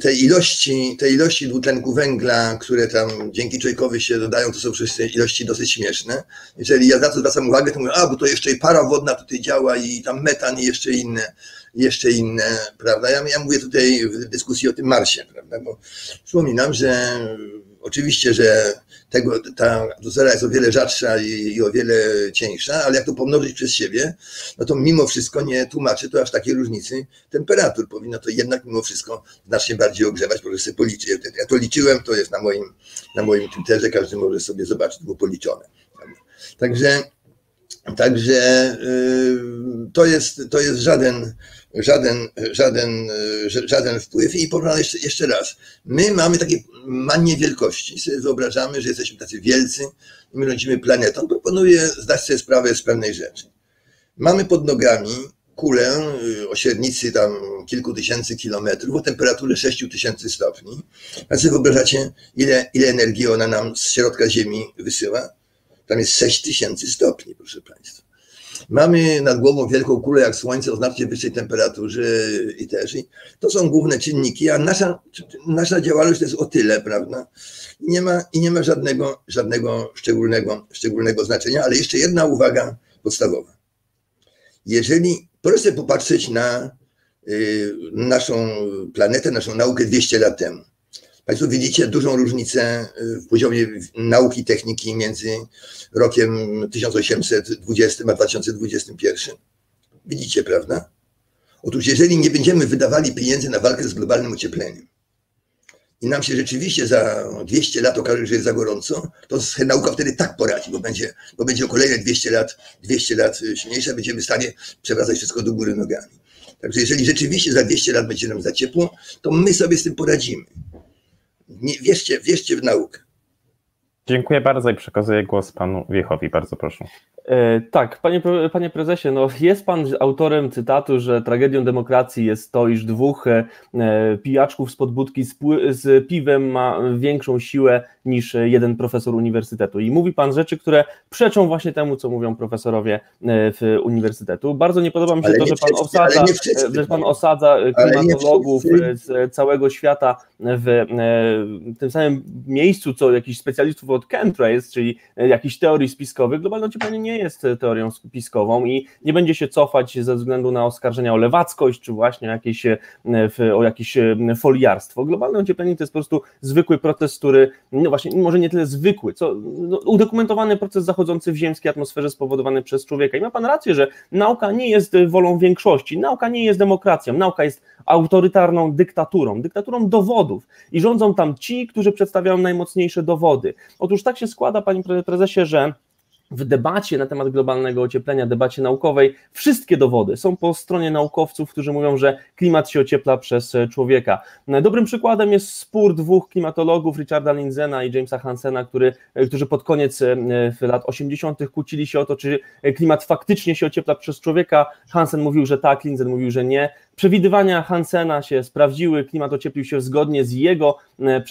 tej ilości, tej ilości dwutlenku węgla, które tam dzięki człowiekowi się dodają, to są przecież ilości dosyć śmieszne. Jeżeli ja na to zwracam uwagę, to mówię, a bo to jeszcze i para wodna tutaj działa i tam metan i jeszcze inne, jeszcze inne, prawda? Ja, ja mówię tutaj w dyskusji o tym Marsie, prawda? Bo przypominam, że oczywiście, że tego, ta atmosfera jest o wiele rzadsza i, i, o wiele cieńsza, ale jak to pomnożyć przez siebie, no to mimo wszystko nie tłumaczy to aż takiej różnicy temperatur. Powinno to jednak mimo wszystko znacznie bardziej ogrzewać, proszę sobie policzyć. Ja to liczyłem, to jest na moim, na moim Twitterze, każdy może sobie zobaczyć, było policzone. Także, także yy, to, jest, to jest żaden, żaden, żaden, żaden wpływ. I powiem jeszcze, jeszcze raz, my mamy takie manię wielkości. Sobie wyobrażamy, że jesteśmy tacy wielcy i my rządzimy planetą. Proponuję zdać sobie sprawę z pewnej rzeczy. Mamy pod nogami kulę y, o średnicy tam kilku tysięcy kilometrów, o temperaturze 6 tysięcy stopni. A sobie wyobrażacie, ile, ile energii ona nam z środka Ziemi wysyła? Tam jest 6 tysięcy stopni, proszę Państwa. Mamy nad głową wielką kulę jak Słońce o znacznie wyższej temperaturze i też. I to są główne czynniki, a nasza, nasza działalność to jest o tyle, prawda? Nie ma, i nie ma żadnego, żadnego szczególnego, szczególnego znaczenia, ale jeszcze jedna uwaga podstawowa. Jeżeli, proszę popatrzeć na y, naszą planetę, naszą naukę 200 lat temu. Państwo widzicie dużą różnicę y, w poziomie nauki techniki między rokiem 1820 a 2021. Widzicie, prawda? Otóż jeżeli nie będziemy wydawali pieniędzy na walkę z globalnym ociepleniem i nam się rzeczywiście za 200 lat okaże, że jest za gorąco, to nauka wtedy tak poradzi, bo będzie, bo będzie o kolejne 200 lat, 200 lat silniejsza, będziemy w stanie przewracać wszystko do góry nogami. Także jeżeli rzeczywiście za 200 lat będzie nam za ciepło, to my sobie z tym poradzimy. Nie, wierzcie, wierzcie w naukę. Dziękuję bardzo i przekazuję głos panu Wiechowi. Bardzo proszę. E, tak, panie, panie prezesie, no jest pan autorem cytatu, że tragedią demokracji jest to, iż dwóch e, pijaczków z podbudki z, z piwem ma większą siłę niż jeden profesor uniwersytetu. I mówi pan rzeczy, które przeczą właśnie temu, co mówią profesorowie e, w uniwersytetu. Bardzo nie podoba mi się ale to, że pan osadza, że pan osadza klimatologów z całego świata w tym samym miejscu, co jakiś specjalistów od chemtrails, czyli jakichś teorii spiskowych. Globalne ocieplenie nie jest teorią spiskową i nie będzie się cofać ze względu na oskarżenia o lewackość, czy właśnie jakieś, e, o jakieś e, foliarstwo. Globalne ocieplenie to jest po prostu zwykły proces, który, no właśnie, może nie tyle zwykły, co no, udokumentowany proces zachodzący w ziemskiej atmosferze spowodowany przez człowieka. I ma Pan rację, że nauka nie jest wolą większości, nauka nie jest demokracją, nauka jest autorytarną dyktaturą, dyktaturą dowodów i rządzą tam ci, którzy przedstawiają najmocniejsze dowody. Otóż tak się składa, Panie Prezesie, że w debacie na temat globalnego ocieplenia, debacie naukowej, wszystkie dowody są po stronie naukowców, którzy mówią, że klimat się ociepla przez człowieka. Dobrym przykładem jest spór dwóch klimatologów, Richarda Linzena i Jamesa Hansena, który, którzy pod koniec e, lat 80. kłócili się o to, czy klimat faktycznie się ociepla przez człowieka. Hansen mówił, że tak, Linzen mówił, że nie. Przewidywania Hansena się sprawdziły, klimat ocieplił się zgodnie z jego e,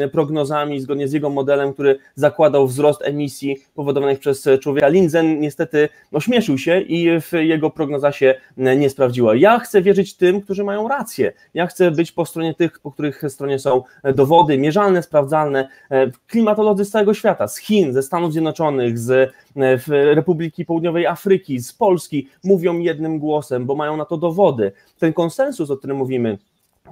e, prognozami, zgodnie z jego modelem, który zakładał wzrost emisji powodowanych przez człowieka. Linzen niestety ośmieszył się i w jego prognoza się e, nie sprawdziła. Ja chcę wierzyć tym, którzy mają rację. Ja chcę być po stronie tych, po których stronie są dowody mierzalne, sprawdzalne. Klimatolodzy z całego świata, z Chin, ze Stanów Zjednoczonych, z Republiki Południowej Afryki, z Polski mówią jednym głosem, bo mają na to dowody ten konsensus, o którym mówimy,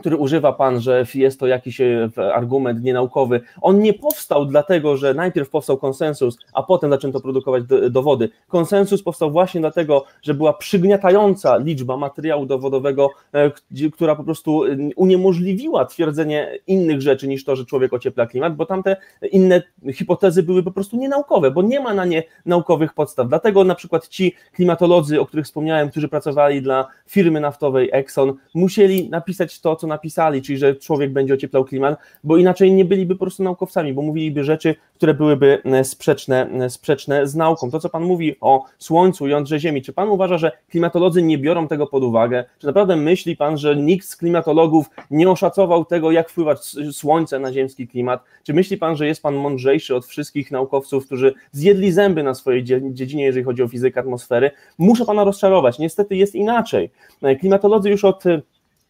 który używa Pan, że jest to jakiś e, argument nienaukowy, on nie powstał dlatego, że najpierw powstał konsensus, a potem zaczęto produkować dowody. Konsensus powstał właśnie dlatego, że była przygniatająca liczba materiału dowodowego, e, która po prostu uniemożliwiła twierdzenie innych rzeczy niż to, że człowiek ociepla klimat, bo tamte inne hipotezy były po prostu nienaukowe, bo nie ma na nie naukowych podstaw. Dlatego na przykład ci klimatolodzy, o których wspomniałem, którzy pracowali dla firmy naftowej Exxon, musieli napisać to, co napisali, czyli że człowiek będzie ocieplał klimat, bo inaczej nie byliby po prostu naukowcami, bo mówiliby rzeczy, które byłyby e, sprzeczne, e, sprzeczne z nauką. To, co Pan mówi o Słońcu, jądrze Ziemi, czy Pan uważa, że klimatolodzy nie biorą tego pod uwagę? Czy naprawdę myśli Pan, że nikt z klimatologów nie oszacował tego, jak wpływa Słońce na ziemski klimat? Czy myśli Pan, że jest Pan mądrzejszy od wszystkich naukowców, którzy zjedli zęby na swojej dziedzinie, jeżeli chodzi o fizykę atmosfery? Muszę Pana rozczarować. Niestety jest inaczej. E, klimatolodzy już od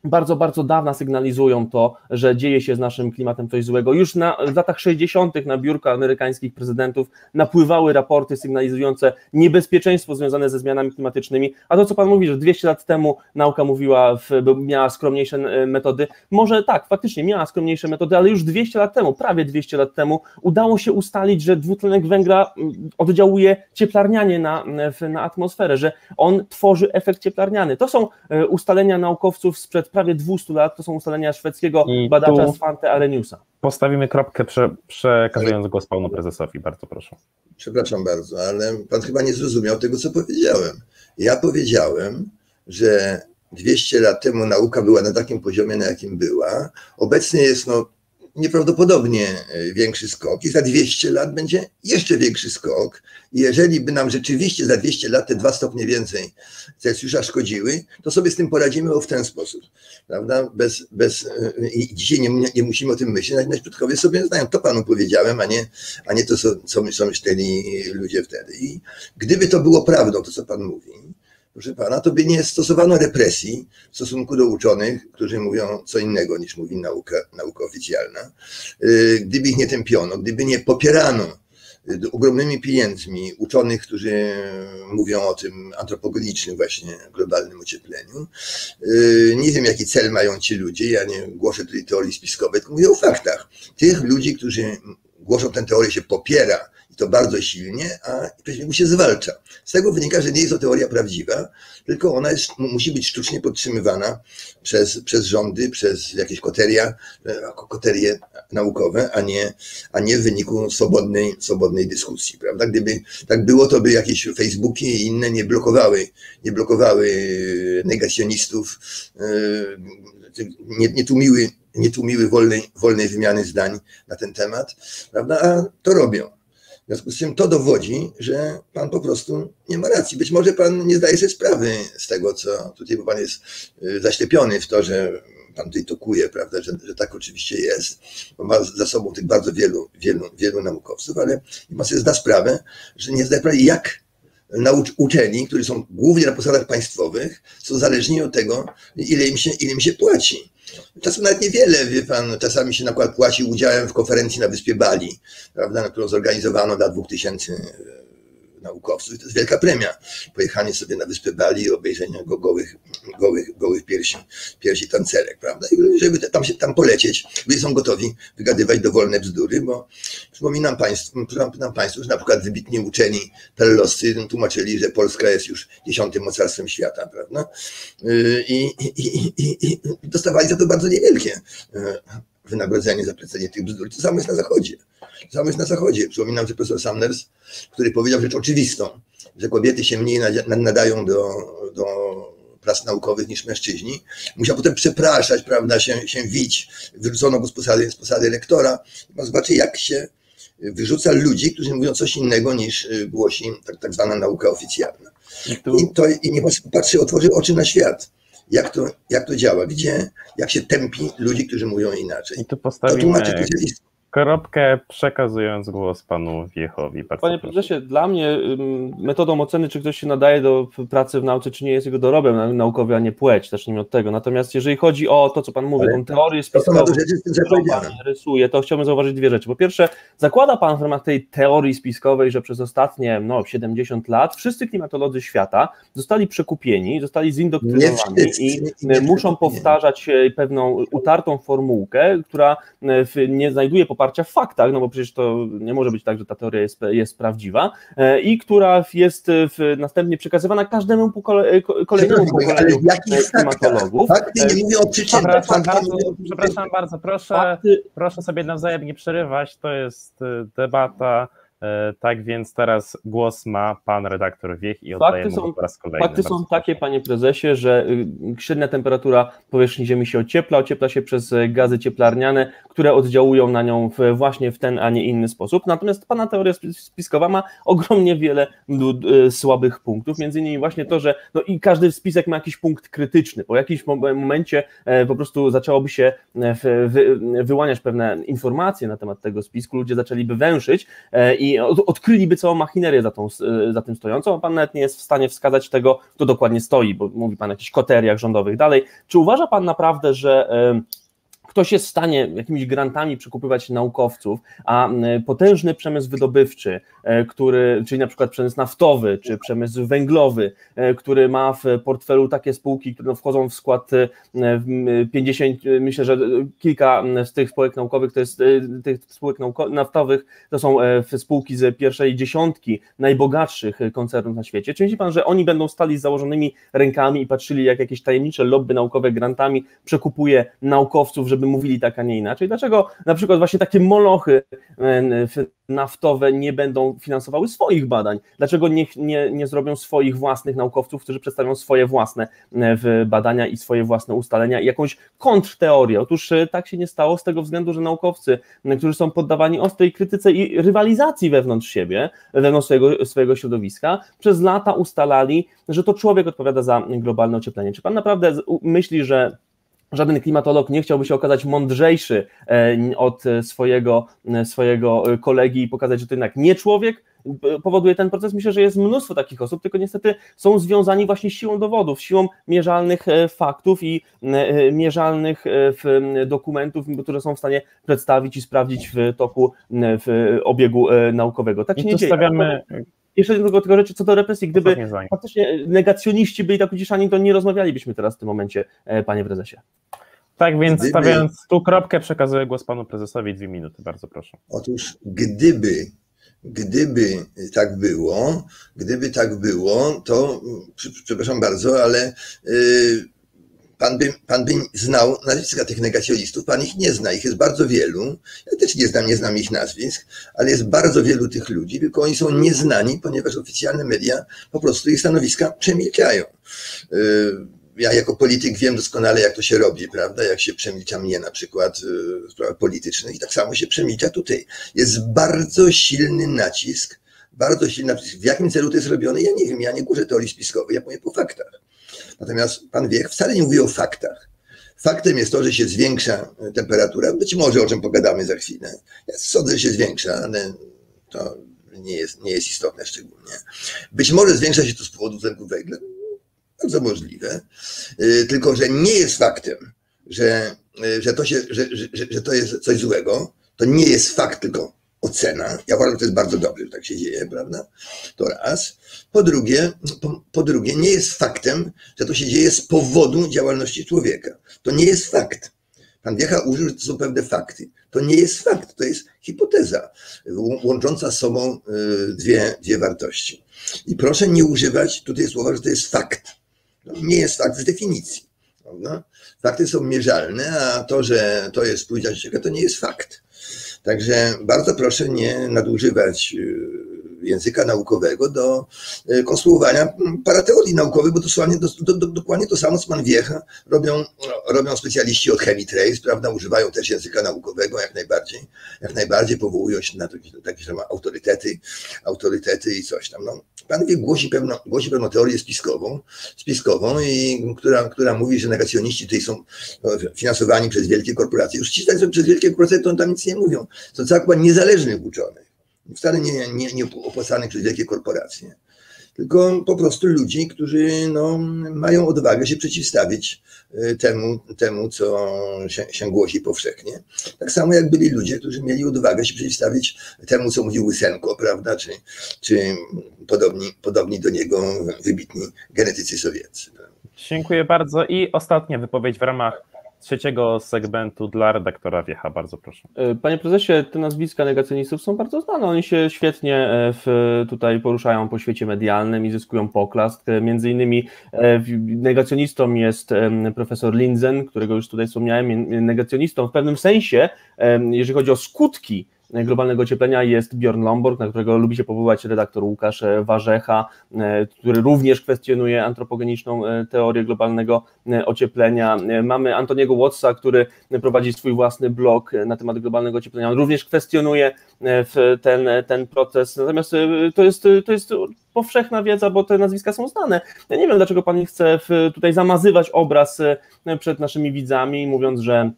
bardzo, bardzo dawna sygnalizują to, że dzieje się z naszym klimatem coś złego. Już na, w latach 60. na biurka amerykańskich prezydentów napływały raporty sygnalizujące niebezpieczeństwo związane ze zmianami klimatycznymi. A to, co Pan mówi, że 200 lat temu nauka mówiła, w, miała skromniejsze e, metody, może tak, faktycznie miała skromniejsze metody, ale już 200 lat temu, prawie 200 lat temu, udało się ustalić, że dwutlenek węgla oddziałuje cieplarnianie na, na atmosferę, że on tworzy efekt cieplarniany. To są e, ustalenia naukowców sprzed prawie 200 lat, to są ustalenia szwedzkiego I badacza Svante Arrheniusa. Postawimy kropkę, prze, przekazując głos panu prezesowi. Bardzo proszę. Przepraszam bardzo, ale pan chyba nie zrozumiał tego, co powiedziałem. Ja powiedziałem, że 200 lat temu nauka była na takim poziomie, na jakim była. Obecnie jest no, nieprawdopodobnie e, większy skok i za 200 lat będzie jeszcze większy skok. I jeżeli by nam rzeczywiście za 200 lat te dwa stopnie więcej Celsjusza szkodziły, to sobie z tym poradzimy w ten sposób. Prawda? Bez, bez, e, I dzisiaj nie, nie musimy o tym myśleć, nasi przodkowie sobie znają. To panu powiedziałem, a nie, a nie to, co, co myśleli ludzie wtedy. I gdyby to było prawdą, to co pan mówi, proszę pana, to by nie stosowano represji w stosunku do uczonych, którzy mówią co innego niż mówi nauka, nauka oficjalna. Y, gdyby ich nie tępiono, gdyby nie popierano y, ogromnymi pieniędzmi uczonych, którzy mówią o tym antropogenicznym właśnie globalnym ociepleniu. Y, nie wiem, jaki cel mają ci ludzie, ja nie głoszę tutaj teorii spiskowej, tylko mówię o faktach. Tych ludzi, którzy głoszą tę teorię, się popiera to bardzo silnie, a przeciwników się zwalcza. Z tego wynika, że nie jest to teoria prawdziwa, tylko ona jest, musi być sztucznie podtrzymywana przez, przez rządy, przez jakieś koteria, e, koterie naukowe, a nie, a nie w wyniku swobodnej, swobodnej dyskusji. Prawda? Gdyby tak było, to by jakieś Facebooki i inne nie blokowały, nie blokowały negacjonistów, e, nie, nie tłumiły nie tłumiły wolnej, wolnej wymiany zdań na ten temat, prawda? A to robią. W związku z tym to dowodzi, że pan po prostu nie ma racji. Być może pan nie zdaje sobie sprawy z tego, co tutaj, bo pan jest y, zaślepiony w to, że pan tutaj tokuje, prawda, że, że tak oczywiście jest, bo ma za sobą tych bardzo wielu, wielu, wielu naukowców, ale pan sobie zda sprawę, że nie zdaje sprawy, jak naucz, uczeni, którzy są głównie na posadach państwowych, są zależni od tego, ile im się, ile im się płaci. Czasem nawet niewiele, wie pan, czasami się nakład płaci udziałem w konferencji na Wyspie Bali, prawda, którą zorganizowano dla 2000 naukowców i to jest wielka premia. Pojechanie sobie na wyspę Bali i obejrzenie go gołych, gołych, gołych piersi, piersi tancerek, prawda? I żeby tam się tam polecieć, ludzie są gotowi wygadywać dowolne bzdury, bo przypominam Państwu, przypominam Państwu że na przykład wybitni uczeni perloscy no, tłumaczyli, że Polska jest już dziesiątym mocarstwem świata, prawda? Y, I, i, i, i dostawali za to bardzo niewielkie y, wynagrodzenie za plecenie tych bzdur. To samo jest na Zachodzie. To samo jest na Zachodzie. Przypominam, że profesor Sanders, który powiedział rzecz oczywistą, że kobiety się mniej nadają do, do prac naukowych niż mężczyźni. Musiał potem przepraszać, prawda, się, się wić. Wyrzucono go z posady, z posady lektora. Zobaczcie, jak się wyrzuca ludzi, którzy mówią coś innego niż głosi tak, tak zwana nauka oficjalna. I, to, i nie patrzy, otworzy oczy na świat jak to, jak to działa, gdzie, jak się tępi ludzi, którzy mówią inaczej. I tu postawimy kropkę, przekazując głos panu Wiechowi. Bardzo Panie proszę. prezesie, dla mnie metodą oceny, czy ktoś się nadaje do pracy w nauce, czy nie jest jego dorobem naukowy, a nie płeć, zacznijmy od tego. Natomiast jeżeli chodzi o to, co pan mówi, tą teorię spiskową, którą pan rysuje, to chciałbym zauważyć dwie rzeczy. Po pierwsze, zakłada pan w ramach tej teorii spiskowej, że przez ostatnie no, 70 lat wszyscy klimatolodzy świata zostali przekupieni, zostali zindoktrynowani i muszą powtarzać pewną utartą formułkę, która e, nie znajduje po poparcia w faktach, no bo przecież to nie może być tak, że ta teoria jest, jest prawdziwa e, i która jest w, następnie przekazywana każdemu pokole, kolejnemu pokoleniu klimatologów. Fakty nie mówię o przyczynach. Przepraszam, bardzo, przepraszam bardzo, proszę, proszę sobie nawzajem nie przerywać, to jest e, debata E, tak więc teraz głos ma pan redaktor Wiech i oddaję fakty mu są, po raz kolejny. Fakty są takie, panie prezesie, że y, średnia temperatura powierzchni Ziemi się ociepla, ociepla się przez e, gazy cieplarniane, które oddziałują na nią w, właśnie w ten, a nie inny sposób. Natomiast pana teoria spiskowa ma ogromnie wiele y, słabych punktów, między innymi właśnie to, że no i każdy spisek ma jakiś punkt krytyczny. Po jakimś momencie e, po prostu zaczęłoby się wyłaniać pewne informacje na temat tego spisku, ludzie zaczęliby węszyć i odkryliby całą machinerię za, tą, za tym stojącą, a pan nawet nie jest w stanie wskazać tego, kto dokładnie stoi, bo mówi pan o jakichś koteriach rządowych dalej. Czy uważa pan naprawdę, że ktoś jest w stanie jakimiś grantami przekupywać naukowców, a potężny przemysł wydobywczy, e, który, czyli na przykład przemysł naftowy, czy przemysł węglowy, e, który ma w portfelu takie spółki, które wchodzą w skład 50, e, myślę, że kilka z tych spółek naukowych, to jest tych spółek naftowych, to są spółki z pierwszej dziesiątki najbogatszych koncernów na świecie. Czy myśli Pan, że oni będą stali z założonymi rękami i patrzyli, jak jakieś tajemnicze lobby naukowe grantami przekupuje naukowców, żeby żeby mówili tak, a nie inaczej? Dlaczego na przykład właśnie takie molochy e, naftowe nie będą finansowały swoich badań? Dlaczego nie, nie, nie zrobią swoich własnych naukowców, którzy przedstawią swoje własne e, badania i swoje własne ustalenia i jakąś kontrteorię? Otóż e, tak się nie stało z tego względu, że naukowcy, którzy są poddawani ostrej krytyce i rywalizacji wewnątrz siebie, wewnątrz swojego, swojego środowiska, przez lata ustalali, że to człowiek odpowiada za globalne ocieplenie. Czy pan naprawdę myśli, że żaden klimatolog nie chciałby się okazać mądrzejszy e, od swojego, e, swojego kolegi i pokazać, że to jednak nie człowiek powoduje ten proces. Myślę, że jest mnóstwo takich osób, tylko niestety są związani właśnie siłą dowodów, siłą mierzalnych e, faktów i mierzalnych dokumentów, które są w stanie przedstawić i sprawdzić w toku w obiegu naukowego. Tak się I nie dzieje. Stawiamy jeszcze tylko, tylko rzeczy co do represji, gdyby faktycznie negacjoniści byli tak uciszani, to nie rozmawialibyśmy teraz w tym momencie, e, panie prezesie. Tak, więc gdyby, stawiając tu kropkę, przekazuję głos panu prezesowi dwie minuty, bardzo proszę. Otóż gdyby, gdyby tak było, gdyby tak było, to przepraszam bardzo, ale yy, Pan by, pan by znał nazwiska tych negacjonistów, pan ich nie zna, ich jest bardzo wielu. Ja też nie znam, nie znam ich nazwisk, ale jest bardzo wielu tych ludzi, tylko oni są nieznani, ponieważ oficjalne media po prostu ich stanowiska przemilczają. Yy, ja jako polityk wiem doskonale, jak to się robi, prawda? Jak się przemilcza mnie na przykład w sprawach politycznych i tak samo się przemilcza tutaj. Jest bardzo silny nacisk, bardzo silny nacisk. W jakim celu to jest robione? Ja nie wiem, ja nie głoszę teorii spiskowej, ja mówię po faktach. Natomiast pan Wiech wcale nie mówi o faktach. Faktem jest to, że się zwiększa temperatura, być może o czym pogadamy za chwilę. Ja sądzę, że się zwiększa, ale to nie jest, nie jest istotne szczególnie. Być może zwiększa się to z powodu dwutlenku węgla, bardzo możliwe, y, tylko że nie jest faktem, że, y, że, to, się, że, że, że to jest coś złego. To nie jest fakt, tylko ocena. Ja uważam, że to jest bardzo dobrze, że tak się dzieje, prawda? To raz. Po drugie, po, po, drugie, nie jest faktem, że to się dzieje z powodu działalności człowieka. To nie jest fakt. Pan Wiecha użył, że to są pewne fakty. To nie jest fakt, to jest hipoteza łącząca z sobą y, dwie, dwie wartości. I proszę nie używać tutaj słowa, że to jest fakt. To nie jest fakt z definicji. Prawda? Fakty są mierzalne, a to, że to jest pójścia to nie jest fakt. Także bardzo proszę nie nadużywać y, języka naukowego do e, konstruowania parateorii naukowych, bo dosłownie, do, do, do, dokładnie to samo, co pan Wiecha robią, robią specjaliści od Chemitrace, prawda, używają też języka naukowego jak najbardziej, jak najbardziej powołują się na takie ma autorytety, autorytety i coś tam. No, pan Wiech głosi pewną, głosi pewną teorię spiskową, spiskową i która, która mówi, że negacjoniści tutaj są no, finansowani przez wielkie korporacje. Już ci przez wielkie korporacje to tam nic nie mówią. To cała niezależnych uczonych wcale nie, nie, nie opłacanych przez wielkie korporacje, tylko po prostu ludzi, którzy no, mają odwagę się przeciwstawić y, temu, temu co się, się głosi powszechnie. Tak samo jak byli ludzie, którzy mieli odwagę się przeciwstawić temu, co mówił Łysenko, prawda, czy, czy podobni, podobni do niego wybitni genetycy sowieccy. Dziękuję bardzo. I ostatnia wypowiedź w ramach trzeciego segmentu dla redaktora Wiecha. Bardzo proszę. E, panie prezesie, te nazwiska negacjonistów są bardzo znane. Oni się świetnie e, w, tutaj poruszają po świecie medialnym i zyskują poklask. E, między innymi negacjonistą jest profesor Lindzen, którego już tutaj wspomniałem. Negacjonistą w pewnym sensie, jeżeli chodzi o skutki globalnego ocieplenia jest Bjorn Lomborg, na którego lubi się powoływać redaktor Łukasz Warzecha, e, który również kwestionuje antropogeniczną e, teorię globalnego e, ocieplenia. Mamy Antoniego Wattsa, który prowadzi swój własny blog na temat globalnego ocieplenia. On również kwestionuje ten, ten proces. Natomiast to jest, to jest powszechna wiedza, bo te nazwiska są znane. Ja nie wiem, dlaczego pan chce tutaj zamazywać obraz przed naszymi widzami, mówiąc, że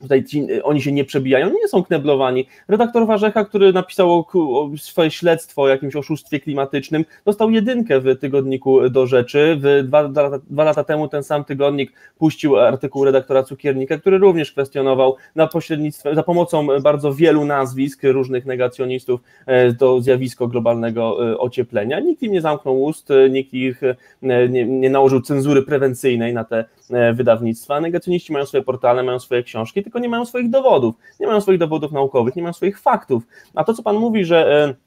tutaj ci, oni się nie przebijają, nie są kneblowani. Redaktor Warzecha, który napisał o, o swoje śledztwo o jakimś oszustwie klimatycznym, dostał jedynkę w tygodniku do rzeczy. W dwa, dwa, dwa lata temu ten sam tygodnik puścił artykuł redaktora Cukiernika, który również kwestionował na pośrednictwem, za pomocą bardzo wielu nazwisk różnych negacjonistów e, to zjawisko globalnego e, ocieplenia. Nikt im nie zamknął ust, e, nikt ich nie, nie nałożył cenzury prewencyjnej na te wydawnictwa. Negacjoniści mają swoje portale, mają swoje książki, tylko nie mają swoich dowodów, nie mają swoich dowodów naukowych, nie mają swoich faktów. A to, co Pan mówi, że e,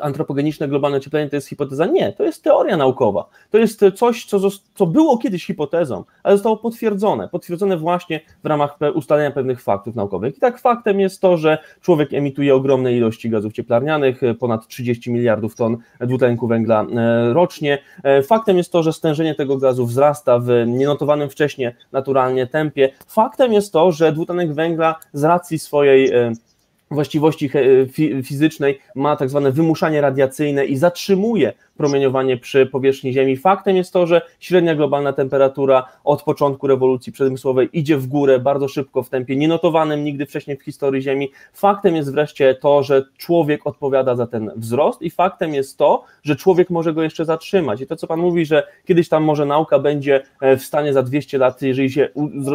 antropogeniczne globalne ocieplenie to jest hipoteza. Nie, to jest teoria naukowa. To jest coś, co, co było kiedyś hipotezą, ale zostało potwierdzone. Potwierdzone właśnie w ramach ustalenia pewnych faktów naukowych. I tak faktem jest to, że człowiek emituje ogromne ilości gazów cieplarnianych, ponad 30 miliardów ton dwutlenku węgla e, rocznie. E, faktem jest to, że stężenie tego gazu wzrasta w nienotowanym wcześniej naturalnie tempie. Faktem jest to, że dwutlenek węgla z racji swojej e, właściwości fizycznej ma tak zwane wymuszanie radiacyjne i zatrzymuje promieniowanie przy powierzchni Ziemi. Faktem jest to, że średnia globalna temperatura od początku rewolucji przemysłowej idzie w górę bardzo szybko w tempie nienotowanym nigdy wcześniej w historii Ziemi. Faktem jest wreszcie to, że człowiek odpowiada za ten wzrost i faktem jest to, że człowiek może go jeszcze zatrzymać. I to, co Pan mówi, że kiedyś tam może nauka będzie e, w stanie za 200 lat, jeżeli się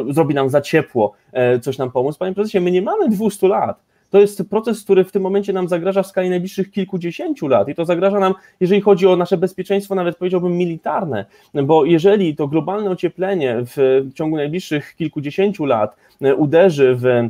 zrobi nam za ciepło, e, coś nam pomóc. Panie prezesie, my nie mamy 200 lat to jest proces, który w tym momencie nam zagraża w skali najbliższych kilkudziesięciu lat i to zagraża nam, jeżeli chodzi o nasze bezpieczeństwo, nawet powiedziałbym militarne, bo jeżeli to globalne ocieplenie w ciągu najbliższych kilkudziesięciu lat uderzy w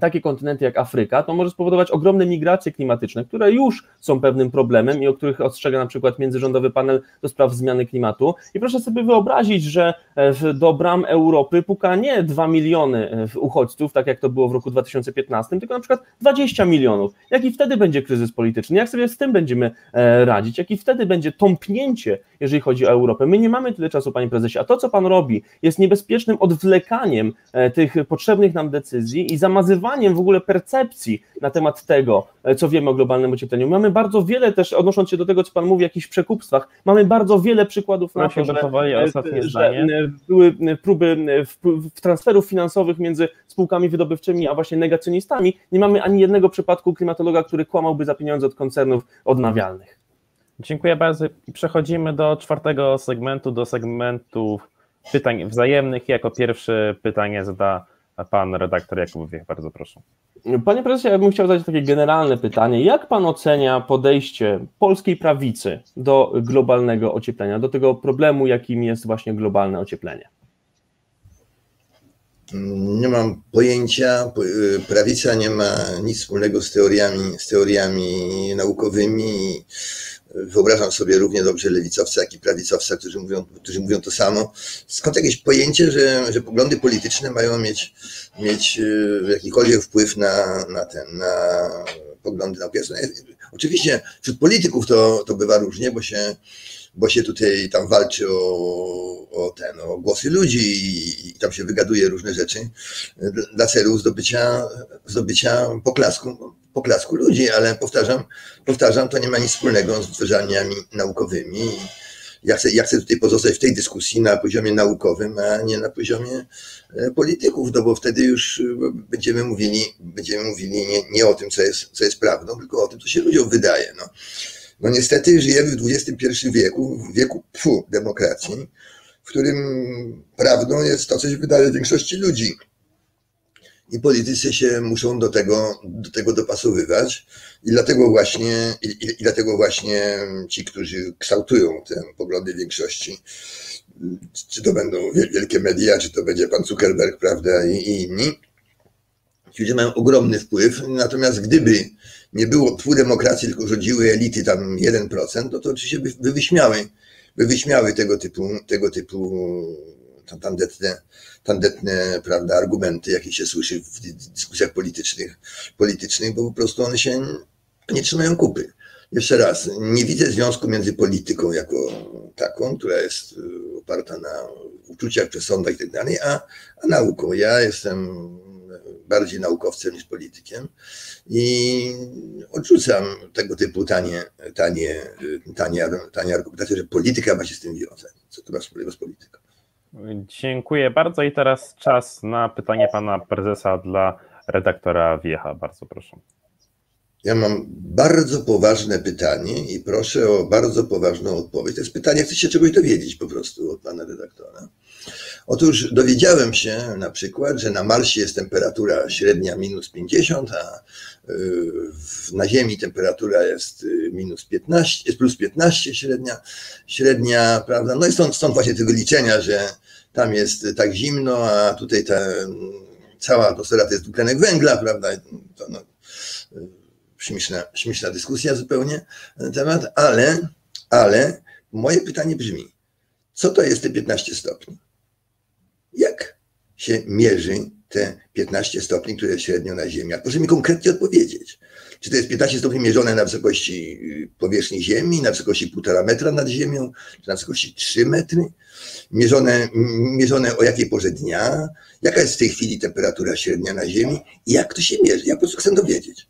takie kontynenty jak Afryka, to może spowodować ogromne migracje klimatyczne, które już są pewnym problemem i o których ostrzega na przykład międzyrządowy panel do spraw zmiany klimatu. I proszę sobie wyobrazić, że e, do bram Europy puka nie 2 miliony e, uchodźców, tak jak to było w roku 2015, tylko na przykład 20 milionów. Jaki wtedy będzie kryzys polityczny? Jak sobie z tym będziemy e, radzić? Jaki wtedy będzie tąpnięcie, jeżeli chodzi o Europę? My nie mamy tyle czasu, panie prezesie, a to, co pan robi, jest niebezpiecznym odwlekaniem tych potrzebnych nam decyzji i zamazywaniem w ogóle percepcji na temat tego, e, co wiemy o globalnym ociepleniu. Mamy bardzo wiele też, odnosząc się do tego, co Pan mówi, o jakichś przekupstwach, mamy bardzo wiele przykładów na to, że, e, że e, były próby transferów finansowych między spółkami wydobywczymi, a właśnie negacjonistami. Nie mamy ani jednego przypadku klimatologa, który kłamałby za pieniądze od koncernów odnawialnych. Dziękuję bardzo. Przechodzimy do czwartego segmentu, do segmentu pytań wzajemnych. Jako pierwsze pytanie zada pan redaktor Jakub Wiech, bardzo proszę. Panie prezesie, ja bym chciał zadać takie generalne pytanie. Jak pan ocenia podejście polskiej prawicy do globalnego ocieplenia, do tego problemu, jakim jest właśnie globalne ocieplenie? Nie mam pojęcia. Prawica nie ma nic wspólnego z teoriami, z teoriami naukowymi. Wyobrażam sobie równie dobrze lewicowca, jak i prawicowca, którzy mówią, którzy mówią to samo. Skąd jakieś pojęcie, że, że poglądy polityczne mają mieć, mieć e, jakikolwiek wpływ na, na, ten, na poglądy naukowe? Oczywiście wśród polityków to, to bywa różnie, bo się, bo się tutaj tam walczy o, o, ten, o głosy ludzi i, i tam się wygaduje różne rzeczy dla celu zdobycia, zdobycia poklasku poklasku ludzi, ale powtarzam, powtarzam, to nie ma nic wspólnego z wytwarzaniami naukowymi. Ja chcę, ja chcę tutaj pozostać w tej dyskusji na poziomie naukowym, a nie na poziomie e, polityków, no bo wtedy już e, będziemy mówili, będziemy mówili nie, nie o tym, co jest, co jest prawdą, tylko o tym, co się ludziom wydaje. No. no niestety żyjemy w XXI wieku, w wieku pfu, demokracji, w którym prawdą jest to, co się wydaje większości ludzi i politycy się muszą do tego, do tego dopasowywać. I dlatego właśnie, i, i, dlatego właśnie ci, którzy kształtują te poglądy większości, czy to będą wielkie media, czy to będzie pan Zuckerberg, prawda, i, i inni, ci ludzie mają ogromny wpływ. Natomiast gdyby nie było twu demokracji, tylko rządziły elity tam 1%, no to oczywiście by, by wyśmiały, by wyśmiały tego typu, tego typu tandetne, tandetne prawda, argumenty, jakie się słyszy w dyskusjach politycznych, politycznych, bo po prostu one się nie trzymają kupy. Jeszcze raz, nie widzę związku między polityką jako taką, która jest y, oparta na uczuciach, przesądach i tak a, a nauką. Ja jestem bardziej naukowcem niż politykiem i odrzucam tego typu tanie, tanie, tanie, tanie argumentacje, że polityka ma się z tym wiązać. Co to ma wspólnego z polityką? Dziękuję bardzo i teraz czas na pytanie pana prezesa dla redaktora Wiecha. Bardzo proszę. Ja mam bardzo poważne pytanie i proszę o bardzo poważną odpowiedź. To jest pytanie, chcę się czegoś dowiedzieć po prostu od pana redaktora. Otóż dowiedziałem się na przykład, że na Marsie jest temperatura średnia minus 50, a y, na Ziemi temperatura jest y, minus 15, jest plus 15 średnia, średnia, prawda? No i stąd, stąd właśnie tego liczenia, że tam jest tak zimno, a tutaj ta cała atmosfera to jest dwutlenek węgla, prawda? To no, śmieszna, śmieszna dyskusja zupełnie na ten temat, ale, ale moje pytanie brzmi, co to jest te 15 stopni? Jak się mierzy te 15 stopni, które jest średnio na Ziemi? Proszę mi konkretnie odpowiedzieć. Czy to jest 15 stopni mierzone na wysokości y, powierzchni Ziemi, na wysokości 1,5 metra nad Ziemią, czy na wysokości 3 metry? Mierzone, mierzone o jakiej porze dnia? Jaka jest w tej chwili temperatura średnia na Ziemi? I jak to się mierzy? Ja po prostu chcę dowiedzieć.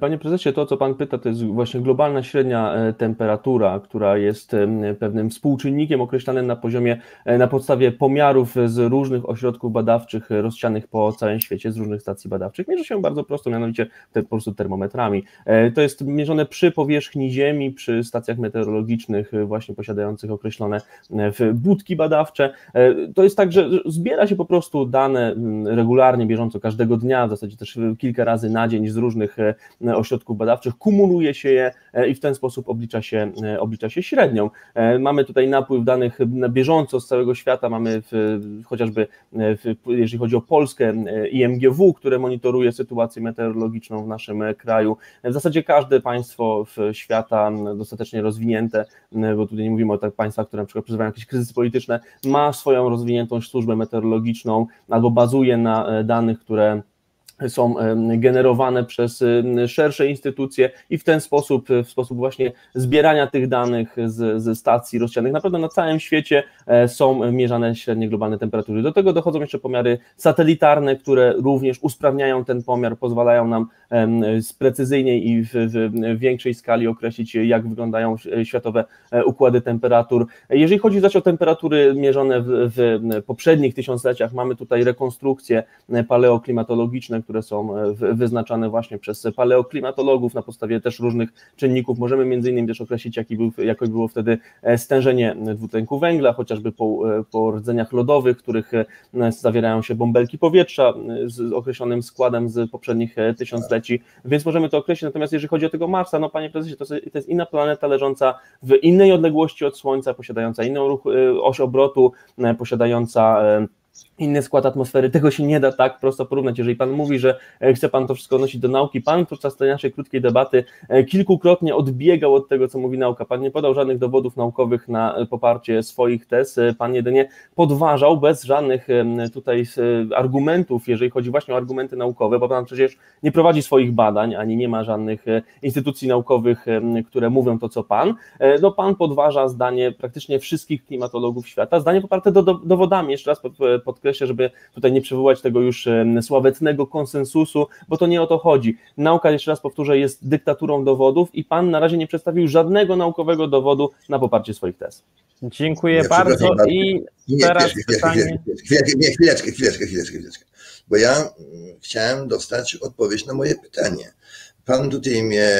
panie prezesie, to co pan pyta, to jest właśnie globalna średnia e, temperatura, która jest pewnym współczynnikiem określanym na poziomie, e, na podstawie pomiarów z różnych ośrodków badawczych rozsianych po całym świecie, z różnych stacji badawczych. Mierzy się bardzo prosto, mianowicie te, po prostu termometrami. To jest mierzone przy powierzchni Ziemi, przy stacjach meteorologicznych właśnie posiadających określone budki badawcze. To jest tak, że zbiera się po prostu dane regularnie, bieżąco każdego dnia, w zasadzie też kilka razy na dzień z różnych ośrodków badawczych, kumuluje się je i w ten sposób oblicza się, oblicza się średnią. Mamy tutaj napływ danych na bieżąco z całego świata, mamy w, chociażby w, jeżeli chodzi o Polskę IMGW, które monitoruje sytuację meteorologiczną w naszym kraju. W zasadzie każde państwo świata dostatecznie rozwinięte, bo tutaj nie mówimy o tak państwach, które na przykład przeżywają jakieś kryzysy polityczne, ma swoją rozwiniętą służbę meteorologiczną albo bazuje na e, danych, które są generowane przez szersze instytucje i w ten sposób, w sposób właśnie zbierania tych danych z, ze stacji rozsianych, naprawdę na całym świecie e, są mierzane średnie globalne temperatury. Do tego dochodzą jeszcze pomiary satelitarne, które również usprawniają ten pomiar, pozwalają nam precyzyjniej i w, w większej skali określić, jak wyglądają światowe e, układy temperatur. Jeżeli chodzi zaś o temperatury mierzone w, w poprzednich tysiącleciach, mamy tutaj rekonstrukcje e, paleoklimatologiczne, które są e, wyznaczane właśnie przez paleoklimatologów na podstawie też różnych czynników. Możemy między innymi też określić, jaki był, jakie było wtedy e, stężenie dwutlenku węgla, chociażby po, e, po rdzeniach lodowych, których zawierają się bąbelki powietrza z określonym składem z poprzednich tysiącleci, więc możemy to określić. Natomiast jeżeli chodzi o tego Marsa, no panie prezesie, to, to jest inna planeta leżąca w innej odległości od Słońca, posiadająca inną ruch, oś obrotu, posiadająca inny skład atmosfery. Tego się nie da tak prosto porównać. Jeżeli Pan mówi, że e, chce Pan to wszystko nosić do nauki, Pan podczas tej naszej krótkiej debaty e, kilkukrotnie odbiegał od tego, co mówi nauka. Pan nie podał żadnych dowodów naukowych na e, poparcie swoich tez. Pan jedynie podważał bez żadnych tutaj argumentów, jeżeli chodzi właśnie o argumenty naukowe, bo Pan przecież nie prowadzi swoich badań, ani nie ma żadnych instytucji naukowych, które mówią to, co Pan. No Pan podważa zdanie praktycznie wszystkich klimatologów świata, zdanie poparte do, do, dowodami. Jeszcze raz podkreślę, żeby tutaj nie przywołać tego już sławetnego konsensusu, bo to nie o to chodzi. Nauka, jeszcze raz powtórzę, jest dyktaturą dowodów i pan na razie nie przedstawił żadnego naukowego dowodu na poparcie swoich tez. Dziękuję nie, bardzo i nie, teraz nie, pytanie... Chwileczkę, chwileczkę, chwileczkę, chwileczkę, bo ja mm, chciałem dostać odpowiedź na moje pytanie. Pan tutaj mnie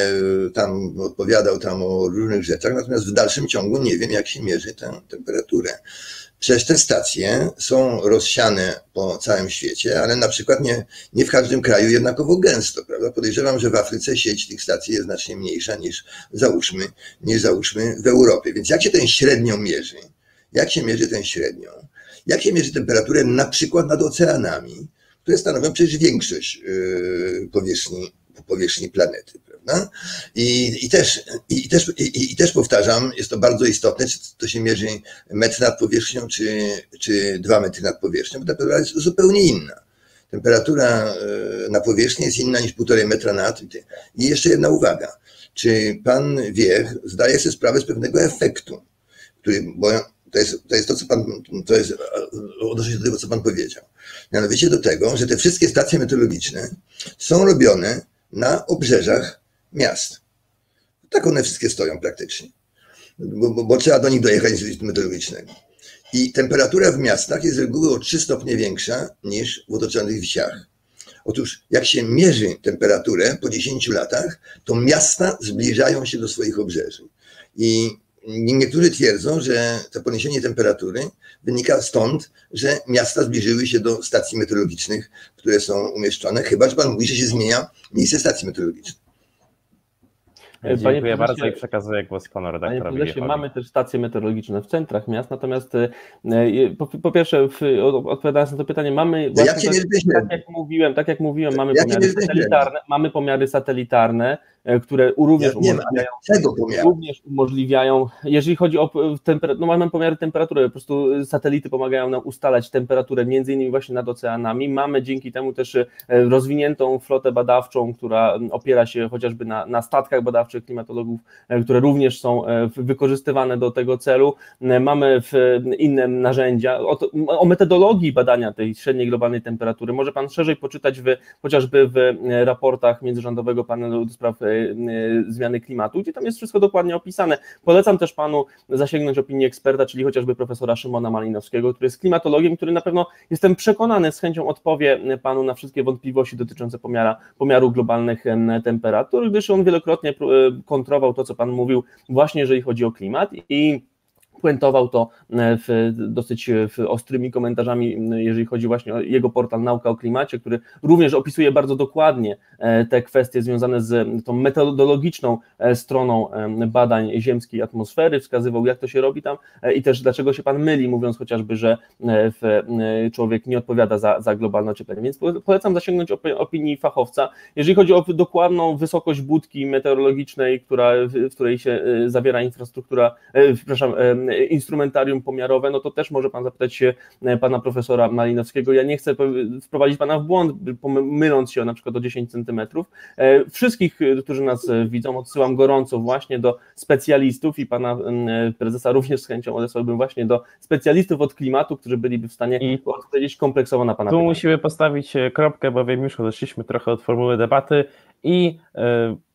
tam odpowiadał tam o różnych rzeczach, natomiast w dalszym ciągu nie wiem, jak się mierzy tę temperaturę. Przecież te stacje są rozsiane po całym świecie, ale na przykład nie, nie w każdym kraju jednakowo gęsto, prawda? Podejrzewam, że w Afryce sieć tych stacji jest znacznie mniejsza niż załóżmy, niż załóżmy w Europie. Więc jak się ten średnią mierzy? Jak się mierzy ten średnią? Jak się mierzy temperaturę na przykład nad oceanami, które stanowią przecież większość yy, powierzchni, powierzchni planety? Prawda? I, i, też, i, też, i, i, też powtarzam, jest to bardzo istotne, czy to się mierzy metr nad powierzchnią, czy, czy dwa metry nad powierzchnią, bo ta temperatura jest zupełnie inna. Temperatura e, na powierzchni jest inna niż półtorej metra nad. I jeszcze jedna uwaga. Czy pan wie, zdaje sobie sprawę z pewnego efektu, który, bo to jest, to jest to, co pan, to jest odnośnie do tego, co pan powiedział. Mianowicie do tego, że te wszystkie stacje meteorologiczne są robione na obrzeżach miast. Tak one wszystkie stoją praktycznie, bo, bo, bo trzeba do nich dojechać z Instytutu Meteorologicznego. I temperatura w miastach jest z reguły o 3 stopnie większa niż w otoczonych wsiach. Otóż, jak się mierzy temperaturę po 10 latach, to miasta zbliżają się do swoich obrzeży. I niektórzy twierdzą, że to poniesienie temperatury wynika stąd, że miasta zbliżyły się do stacji meteorologicznych, które są umieszczone, chyba że pan mówi, że się zmienia miejsce stacji meteorologicznej. Dziękuję Panie bardzo i przekazuję głos panu redaktorowi. Panie mamy też stacje meteorologiczne w centrach miast, natomiast e, po, po pierwsze, w, odpowiadając na to pytanie, mamy właśnie, jak tak, tak, jak mówiłem, tak jak mówiłem, mamy pomiary satelitarne, mamy pomiary satelitarne, E, które również, ja umożliwiają, również umożliwiają, jeżeli chodzi o temperaturę, no mamy pomiary temperatury, po prostu satelity pomagają nam ustalać temperaturę między innymi właśnie nad oceanami. Mamy dzięki temu też e, rozwiniętą flotę badawczą, która opiera się chociażby na, na statkach badawczych klimatologów, e, które również są wykorzystywane do tego celu. Mamy inne narzędzia. O, o metodologii badania tej średniej globalnej temperatury może Pan szerzej poczytać w, chociażby w raportach międzyrządowego panelu do spraw zmiany klimatu, gdzie tam jest wszystko dokładnie opisane. Polecam też panu zasięgnąć opinii eksperta, czyli chociażby profesora Szymona Malinowskiego, który jest klimatologiem, który na pewno jestem przekonany z chęcią odpowie panu na wszystkie wątpliwości dotyczące pomiara, pomiaru globalnych temperatur, gdyż on wielokrotnie y, kontrował to, co pan mówił, właśnie jeżeli chodzi o klimat i puentował to e, w, dosyć e, w ostrymi komentarzami, jeżeli chodzi właśnie o jego portal Nauka o Klimacie, który również opisuje bardzo dokładnie e, te kwestie związane z tą metodologiczną stroną badań ziemskiej atmosfery, wskazywał jak to się robi tam i też dlaczego się pan myli, mówiąc chociażby, że człowiek nie odpowiada za, za globalne ocieplenie. Więc polecam zasięgnąć opinii fachowca. Jeżeli chodzi o dokładną wysokość budki meteorologicznej, która, w której się zawiera infrastruktura, przepraszam, instrumentarium pomiarowe, no to też może Pan zapytać się e, Pana profesora Malinowskiego. Ja nie chcę wprowadzić Pana w błąd, myląc się na przykład o 10 centymetrów. E, wszystkich, e, którzy nas widzą, odsyłam gorąco właśnie do specjalistów i Pana prezesa również z chęcią odesłałbym właśnie do specjalistów od klimatu, którzy byliby w stanie I odpowiedzieć kompleksowo na Pana Tu pytanie. musimy postawić kropkę, bo wiem, już odeszliśmy trochę od formuły debaty i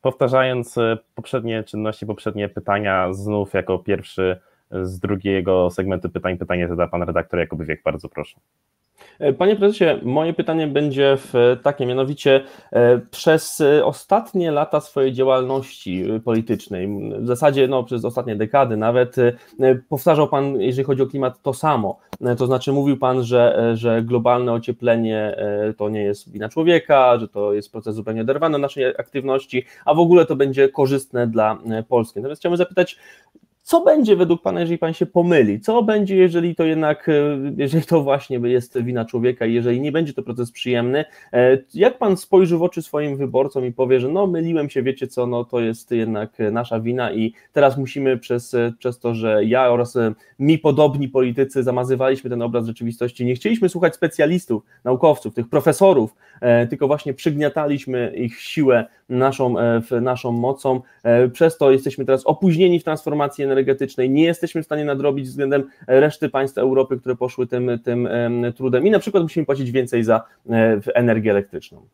powtarzając poprzednie czynności, poprzednie pytania, znów jako pierwszy z drugiego segmentu pytań pytanie zada pan redaktor Jakub Wiek, bardzo proszę. E, panie prezesie, moje pytanie będzie w takie, mianowicie e, przez ostatnie lata swojej działalności politycznej, w zasadzie no, przez ostatnie dekady nawet, e, powtarzał Pan, jeżeli chodzi o klimat, to samo. To znaczy mówił Pan, że, że globalne ocieplenie to nie jest wina człowieka, że to jest proces zupełnie oderwany od naszej aktywności, a w ogóle to będzie korzystne dla Polski. Natomiast chciałbym zapytać, co będzie według Pana, jeżeli Pan się pomyli? Co będzie, jeżeli to jednak, e, jeżeli to właśnie jest wina człowieka i jeżeli nie będzie to proces przyjemny? E, jak Pan spojrzy w oczy swoim wyborcom i powie, że no myliłem się, wiecie co, no to jest jednak nasza wina i teraz musimy przez, przez to, że ja oraz mi podobni politycy zamazywaliśmy ten obraz rzeczywistości, nie chcieliśmy słuchać specjalistów, naukowców, tych profesorów, e, tylko właśnie przygniataliśmy ich siłę naszą, naszą mocą, przez to jesteśmy teraz opóźnieni w transformacji energetycznej, nie jesteśmy w stanie nadrobić względem reszty państw Europy, które poszły tym, tym trudem i na przykład musimy płacić więcej za e, energię elektryczną.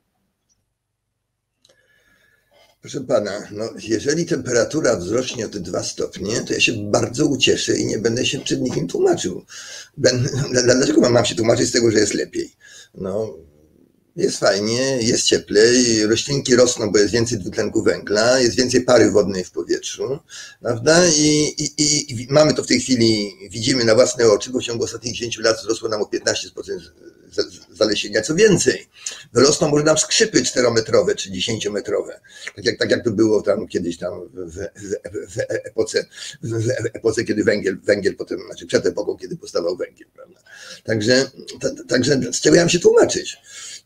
Proszę pana, no jeżeli temperatura wzrośnie o te dwa stopnie, to ja się bardzo ucieszę i nie będę się przed nikim tłumaczył. Dlaczego mam się tłumaczyć z tego, że jest lepiej? No, jest fajnie, jest cieplej, roślinki rosną, bo jest więcej dwutlenku węgla, jest więcej pary wodnej w powietrzu, prawda? I, i, i mamy to w tej chwili, widzimy na własne oczy, bo w ciągu ostatnich 10 lat wzrosło nam o 15% zalesienia. Co więcej, wyrosną może nam skrzypy czterometrowe czy dziesięciometrowe. Tak jak, tak jak to było tam kiedyś tam w, w, w, epoce, w epoce, kiedy węgiel, węgiel potem, znaczy przed epoką, kiedy powstawał węgiel, prawda? Także, także z czego ja mam się tłumaczyć?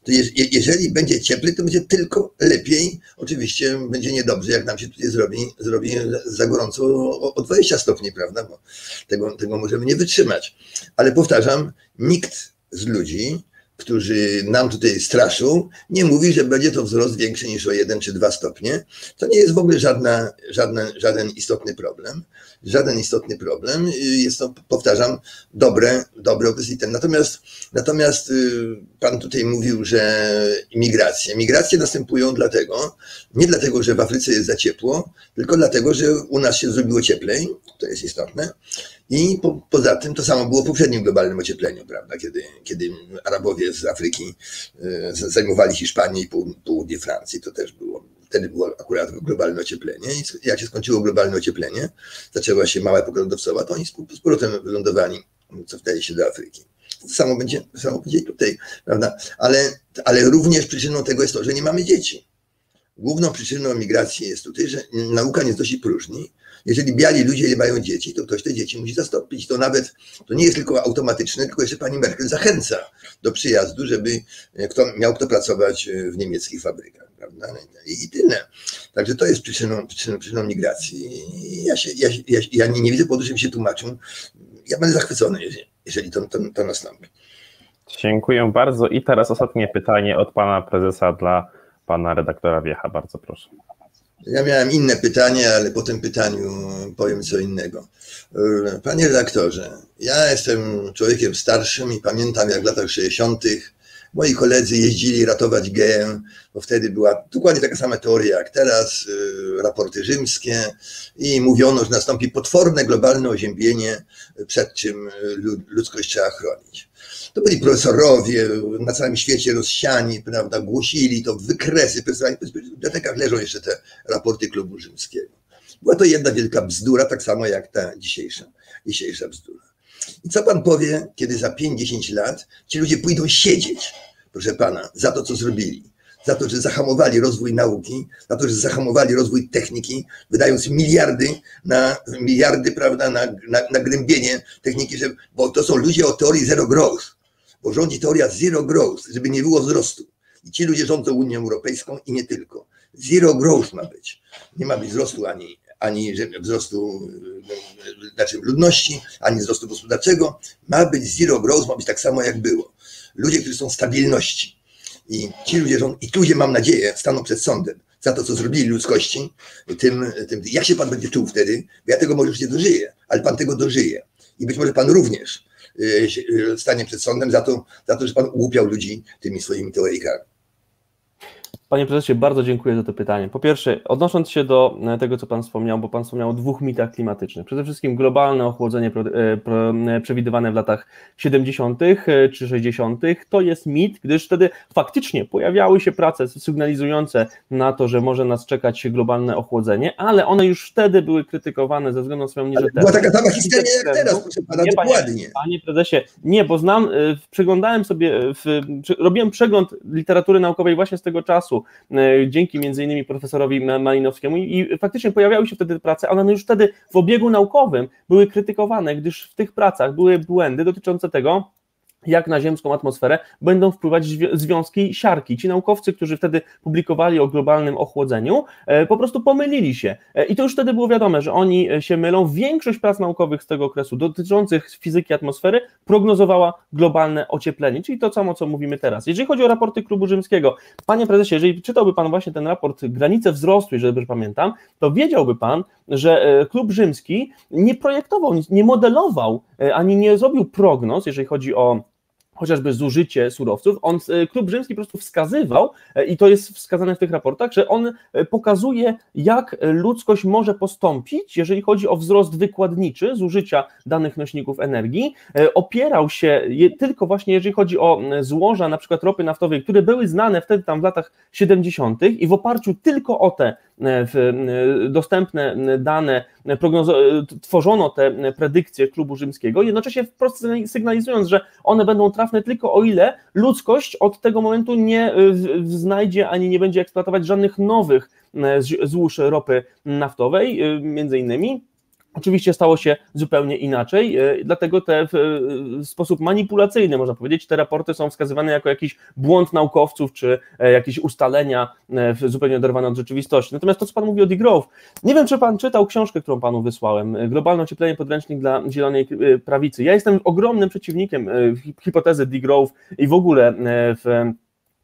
To jeżeli będzie cieplej, to będzie tylko lepiej. Oczywiście będzie niedobrze, jak nam się tutaj zrobi, zrobi za gorąco o, o 20 stopni, prawda? Bo tego, tego możemy nie wytrzymać. Ale powtarzam, nikt z ludzi którzy nam tutaj straszą, nie mówi, że będzie to wzrost większy niż o 1 czy 2 stopnie. To nie jest w ogóle żadna, żadna, żaden istotny problem. Żaden istotny problem. Jest to, powtarzam, dobre, dobre ten. Natomiast, natomiast y, pan tutaj mówił, że imigracje. Migracje następują dlatego, nie dlatego, że w Afryce jest za ciepło, tylko dlatego, że u nas się zrobiło cieplej. To jest istotne. I po, poza tym to samo było w poprzednim globalnym ociepleniu, prawda, kiedy, kiedy Arabowie z Afryki e, zajmowali Hiszpanię i południe Francji, to też było, wtedy było akurat globalne ocieplenie i jak się skończyło globalne ocieplenie, zaczęła się mała epoka to oni z powrotem wylądowali, cofnęli się do Afryki. To samo będzie, samo będzie tutaj, prawda, ale, ale również przyczyną tego jest to, że nie mamy dzieci. Główną przyczyną migracji jest tutaj, że nauka nie znosi próżni, jeżeli biali ludzie nie mają dzieci, to ktoś te dzieci musi zastąpić. To nawet, to nie jest tylko automatyczne, tylko jeszcze pani Merkel zachęca do przyjazdu, żeby kto, miał kto pracować w niemieckich fabrykach. Prawda? I tyle. Także to jest przyczyną, przyczyną, przyczyną migracji. Ja, się, ja, ja, ja nie, nie widzę powodu, żebym się tłumaczył. Ja będę zachwycony, jeżeli, jeżeli to, to, to nastąpi. Dziękuję bardzo. I teraz ostatnie pytanie od pana prezesa dla pana redaktora Wiecha. Bardzo proszę. Ja miałem inne pytanie, ale po tym pytaniu powiem co innego. Panie redaktorze, ja jestem człowiekiem starszym i pamiętam jak w latach 60. moi koledzy jeździli ratować geję, bo wtedy była dokładnie taka sama teoria jak teraz, y, raporty rzymskie i mówiono, że nastąpi potworne globalne oziębienie, przed czym ludzkość trzeba chronić. To byli profesorowie na całym świecie rozsiani, prawda, głosili to wykresy, w bibliotekach leżą jeszcze te raporty klubu rzymskiego. Była to jedna wielka bzdura, tak samo jak ta dzisiejsza. dzisiejsza bzdura. I co pan powie, kiedy za 5-10 lat ci ludzie pójdą siedzieć, proszę pana, za to, co zrobili? Za to, że zahamowali rozwój nauki, za to, że zahamowali rozwój techniki, wydając miliardy na miliardy, prawda, na, na, na grębienie techniki, że, bo to są ludzie o teorii zero growth, bo rządzi teoria zero growth, żeby nie było wzrostu. I ci ludzie rządzą Unią Europejską i nie tylko. Zero growth ma być. Nie ma być wzrostu ani, ani wzrostu znaczy ludności, ani wzrostu gospodarczego. Ma być zero growth, ma być tak samo jak było. Ludzie, którzy są stabilności. I ci ludzie, i ci ludzie mam nadzieję, staną przed sądem za to, co zrobili ludzkości, tym, tym, jak się pan będzie czuł wtedy? Ja tego może już nie dożyję, ale pan tego dożyje. I być może pan również y, y, stanie przed sądem za to, za to że pan ugłupiał ludzi tymi swoimi teoryjkami. Panie prezesie, bardzo dziękuję za to pytanie. Po pierwsze, odnosząc się do e, tego, co Pan wspomniał, bo Pan wspomniał o dwóch mitach klimatycznych. Przede wszystkim globalne ochłodzenie e, przewidywane w latach 70. E, czy 60. to jest mit, gdyż wtedy faktycznie pojawiały się prace sygnalizujące na to, że może nas czekać globalne ochłodzenie, ale one już wtedy były krytykowane ze względu na swoją nierzetelność. Była taka sama historia jak teraz, proszę Pana, nie, dokładnie. Panie, panie prezesie, nie, bo znam, przeglądałem sobie, w, robiłem przegląd literatury naukowej właśnie z tego czasu, E, dzięki między innymi profesorowi Malinowskiemu i faktycznie pojawiały się wtedy prace, one już wtedy w obiegu naukowym były krytykowane, gdyż w tych pracach były błędy dotyczące tego, jak na ziemską atmosferę będą wpływać związki siarki. Ci naukowcy, którzy wtedy publikowali o globalnym ochłodzeniu, e, po prostu pomylili się. E, I to już wtedy było wiadome, że oni e, się mylą. Większość prac naukowych z tego okresu dotyczących fizyki atmosfery prognozowała globalne ocieplenie, czyli to samo, co mówimy teraz. Jeżeli chodzi o raporty Klubu Rzymskiego, panie prezesie, jeżeli czytałby pan właśnie ten raport Granice wzrostu, jeżeli dobrze pamiętam, to wiedziałby pan, że Klub Rzymski nie projektował, nie modelował, ani nie zrobił prognoz, jeżeli chodzi o chociażby zużycie surowców, on, e, Klub Rzymski po prostu wskazywał, e, i to jest wskazane w tych raportach, że on e, pokazuje, jak ludzkość może postąpić, jeżeli chodzi o wzrost wykładniczy zużycia danych nośników energii. Opierał się tylko właśnie, jeżeli chodzi o złoża na przykład ropy naftowej, które były znane wtedy tam w latach 70. i w oparciu tylko o te dostępne dane, tworzono te predykcje klubu rzymskiego, jednocześnie wprost sygnalizując, że one będą trafne tylko o ile ludzkość od tego momentu nie znajdzie ani nie będzie eksploatować żadnych nowych złóż ropy naftowej, między innymi Oczywiście stało się zupełnie inaczej, e, dlatego te w sposób manipulacyjny, można powiedzieć, te raporty są wskazywane jako jakiś błąd naukowców, czy e, jakieś ustalenia e, zupełnie oderwane od rzeczywistości. Natomiast to, co Pan mówi o degrowth, nie wiem, czy Pan czytał książkę, którą Panu wysłałem, Globalne ocieplenie podręcznik dla zielonej prawicy. Ja jestem ogromnym przeciwnikiem hipotezy degrowth i w ogóle w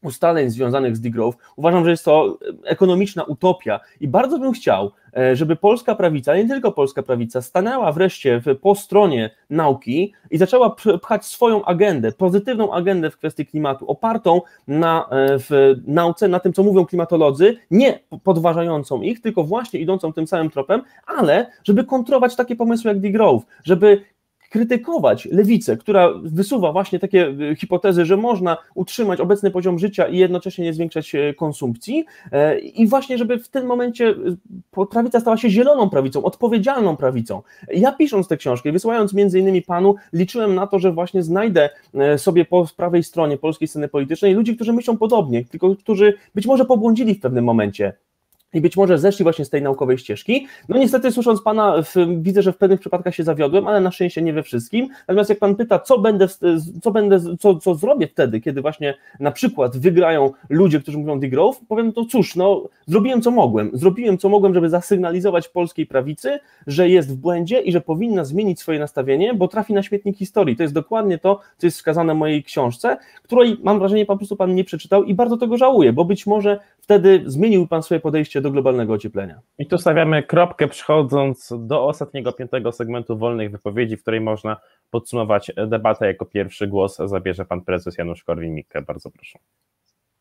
ustaleń związanych z degrowth. Uważam, że jest to ekonomiczna utopia i bardzo bym chciał, e, żeby polska prawica, nie tylko polska prawica, stanęła wreszcie po stronie nauki i zaczęła pchać swoją agendę, pozytywną agendę w kwestii klimatu, opartą na e, w nauce, na tym, co mówią klimatolodzy, nie podważającą ich, tylko właśnie idącą tym samym tropem, ale żeby kontrować takie pomysły jak degrowth, żeby krytykować lewicę, która wysuwa właśnie takie e, hipotezy, że można utrzymać obecny poziom życia i jednocześnie nie zwiększać e, konsumpcji e, i właśnie, żeby w tym momencie prawica stała się zieloną prawicą, odpowiedzialną prawicą. Ja pisząc tę książkę, wysyłając między innymi panu, liczyłem na to, że właśnie znajdę sobie po prawej stronie polskiej sceny politycznej ludzi, którzy myślą podobnie, tylko którzy być może pobłądzili w pewnym momencie i być może zeszli właśnie z tej naukowej ścieżki. No niestety słysząc Pana, w, widzę, że w pewnych przypadkach się zawiodłem, ale na szczęście nie we wszystkim. Natomiast jak Pan pyta, co będę, co będę, co, co zrobię wtedy, kiedy właśnie na przykład wygrają ludzie, którzy mówią degrowth, powiem to cóż, no zrobiłem co mogłem. Zrobiłem co mogłem, żeby zasygnalizować polskiej prawicy, że jest w błędzie i że powinna zmienić swoje nastawienie, bo trafi na śmietnik historii. To jest dokładnie to, co jest wskazane w mojej książce, której mam wrażenie po prostu Pan nie przeczytał i bardzo tego żałuję, bo być może wtedy zmienił Pan swoje podejście do globalnego ocieplenia. I tu stawiamy kropkę, przechodząc do ostatniego piątego segmentu wolnych wypowiedzi, w której można podsumować debatę. Jako pierwszy głos zabierze Pan Prezes Janusz Korwin-Mikke. Bardzo proszę.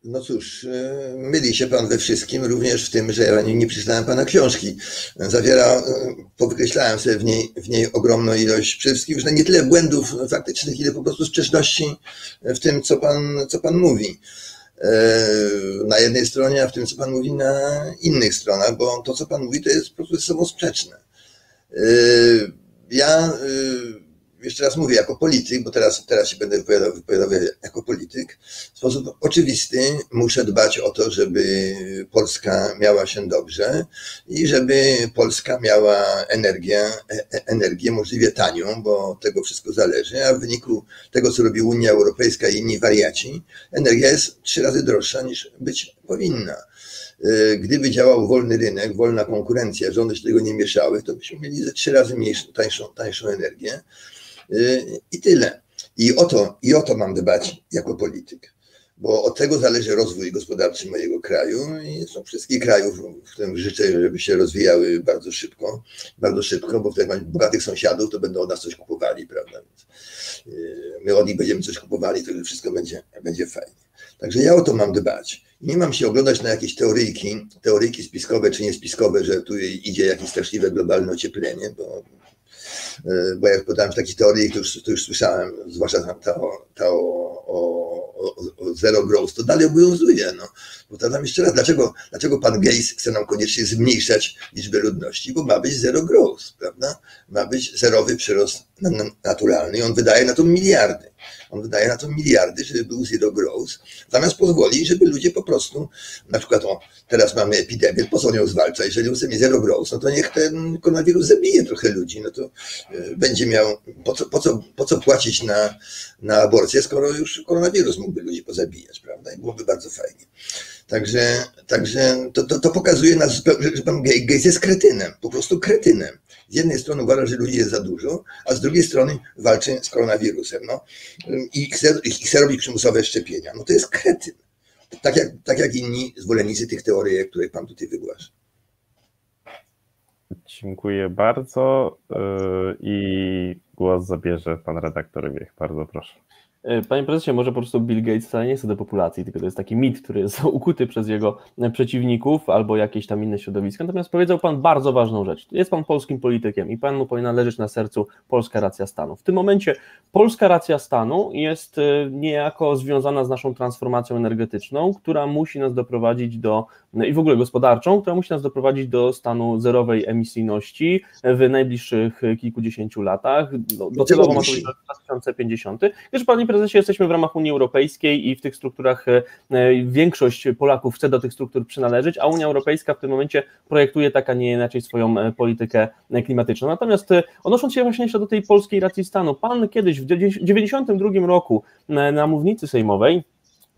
No cóż, e, myli się Pan we wszystkim, również w tym, że ja nie przeczytałem Pana książki. Zawiera, e, powykreślałem sobie w niej, w niej ogromną ilość przede wszystkim już nie tyle błędów faktycznych, ile po prostu sprzeczności w tym, co Pan, co pan mówi na jednej stronie, a w tym, co Pan mówi, na innych stronach, bo to, co Pan mówi, to jest po prostu ze sobą sprzeczne. ja jeszcze raz mówię, jako polityk, bo teraz, teraz się będę wypowiadał, wypowiadał jako polityk, w sposób oczywisty muszę dbać o to, żeby Polska miała się dobrze i żeby Polska miała energię, e, e, energię możliwie tanią, bo tego wszystko zależy, a w wyniku tego, co robi Unia Europejska i inni wariaci, energia jest trzy razy droższa niż być powinna. E, gdyby działał wolny rynek, wolna konkurencja, rządy się tego nie mieszały, to byśmy mieli ze trzy razy mniejszą, tańszą, tańszą energię. Y, I tyle. I o to, I o to mam dbać jako polityk, bo od tego zależy rozwój gospodarczy mojego kraju i są wszystkich krajów, w którym życzę, żeby się rozwijały bardzo szybko, bardzo szybko, bo wtedy mamy bogatych sąsiadów, to będą od nas coś kupowali, prawda? Więc y, my od nich będziemy coś kupowali, to wszystko będzie, będzie fajnie. Także ja o to mam dbać. Nie mam się oglądać na jakieś teoryjki, teoryjki spiskowe czy niespiskowe, że tu idzie jakieś straszliwe globalne ocieplenie, bo bo jak podałem w takiej teorii, to już, to już słyszałem, zwłaszcza ta, ta o, o, o, zero growth, to dalej obowiązuje. No. Tam jeszcze raz, dlaczego, dlaczego pan Gates chce nam koniecznie zmniejszać liczbę ludności? Bo ma być zero growth, prawda? Ma być zerowy przyrost naturalny i on wydaje na to miliardy. On wydaje na to miliardy, żeby był zero growth, zamiast pozwolić, żeby ludzie po prostu, na przykład o, teraz mamy epidemię, po co nią zwalcza? Jeżeli chcemy zero growth, no to niech ten koronawirus zabije trochę ludzi, no to e, będzie miał, po co, po co, po co płacić na, na aborcję, skoro już koronawirus mógłby ludzi pozabijać, prawda? I byłoby bardzo fajnie. Także, także to, to, to pokazuje nas, że pan Gates jest kretynem, po prostu kretynem. Z jednej strony uważa, że ludzi jest za dużo, a z drugiej strony walczy z koronawirusem. No. I, chce, I chce robić przymusowe szczepienia. No to jest kretyn. Tak jak, tak jak inni zwolennicy tych teorii, które pan tutaj wygłasza. Dziękuję bardzo. Y, I głos zabierze pan redaktor Wiech. Bardzo proszę. E, panie prezesie, może po prostu Bill Gates wcale nie chce depopulacji, tylko to jest taki mit, który jest ukuty przez jego przeciwników albo jakieś tam inne środowiska. Natomiast powiedział Pan bardzo ważną rzecz. Jest Pan polskim politykiem i Panu powinna leżeć na sercu polska racja stanu. W tym momencie polska racja stanu jest e, niejako związana z naszą transformacją energetyczną, która musi nas doprowadzić do, i w ogóle gospodarczą, która musi nas doprowadzić do stanu zerowej emisyjności w najbliższych kilkudziesięciu latach. Docelowo ma to być 2050. Wiesz, Panie prezesie, jesteśmy w ramach Unii Europejskiej i w tych strukturach e, e, większość Polaków chce do tych struktur przynależeć, a Unia Europejska w tym momencie projektuje tak, a nie inaczej swoją e, politykę klimatyczną. Natomiast odnosząc się właśnie jeszcze do tej polskiej racji stanu, pan kiedyś w 1992 roku na mównicy sejmowej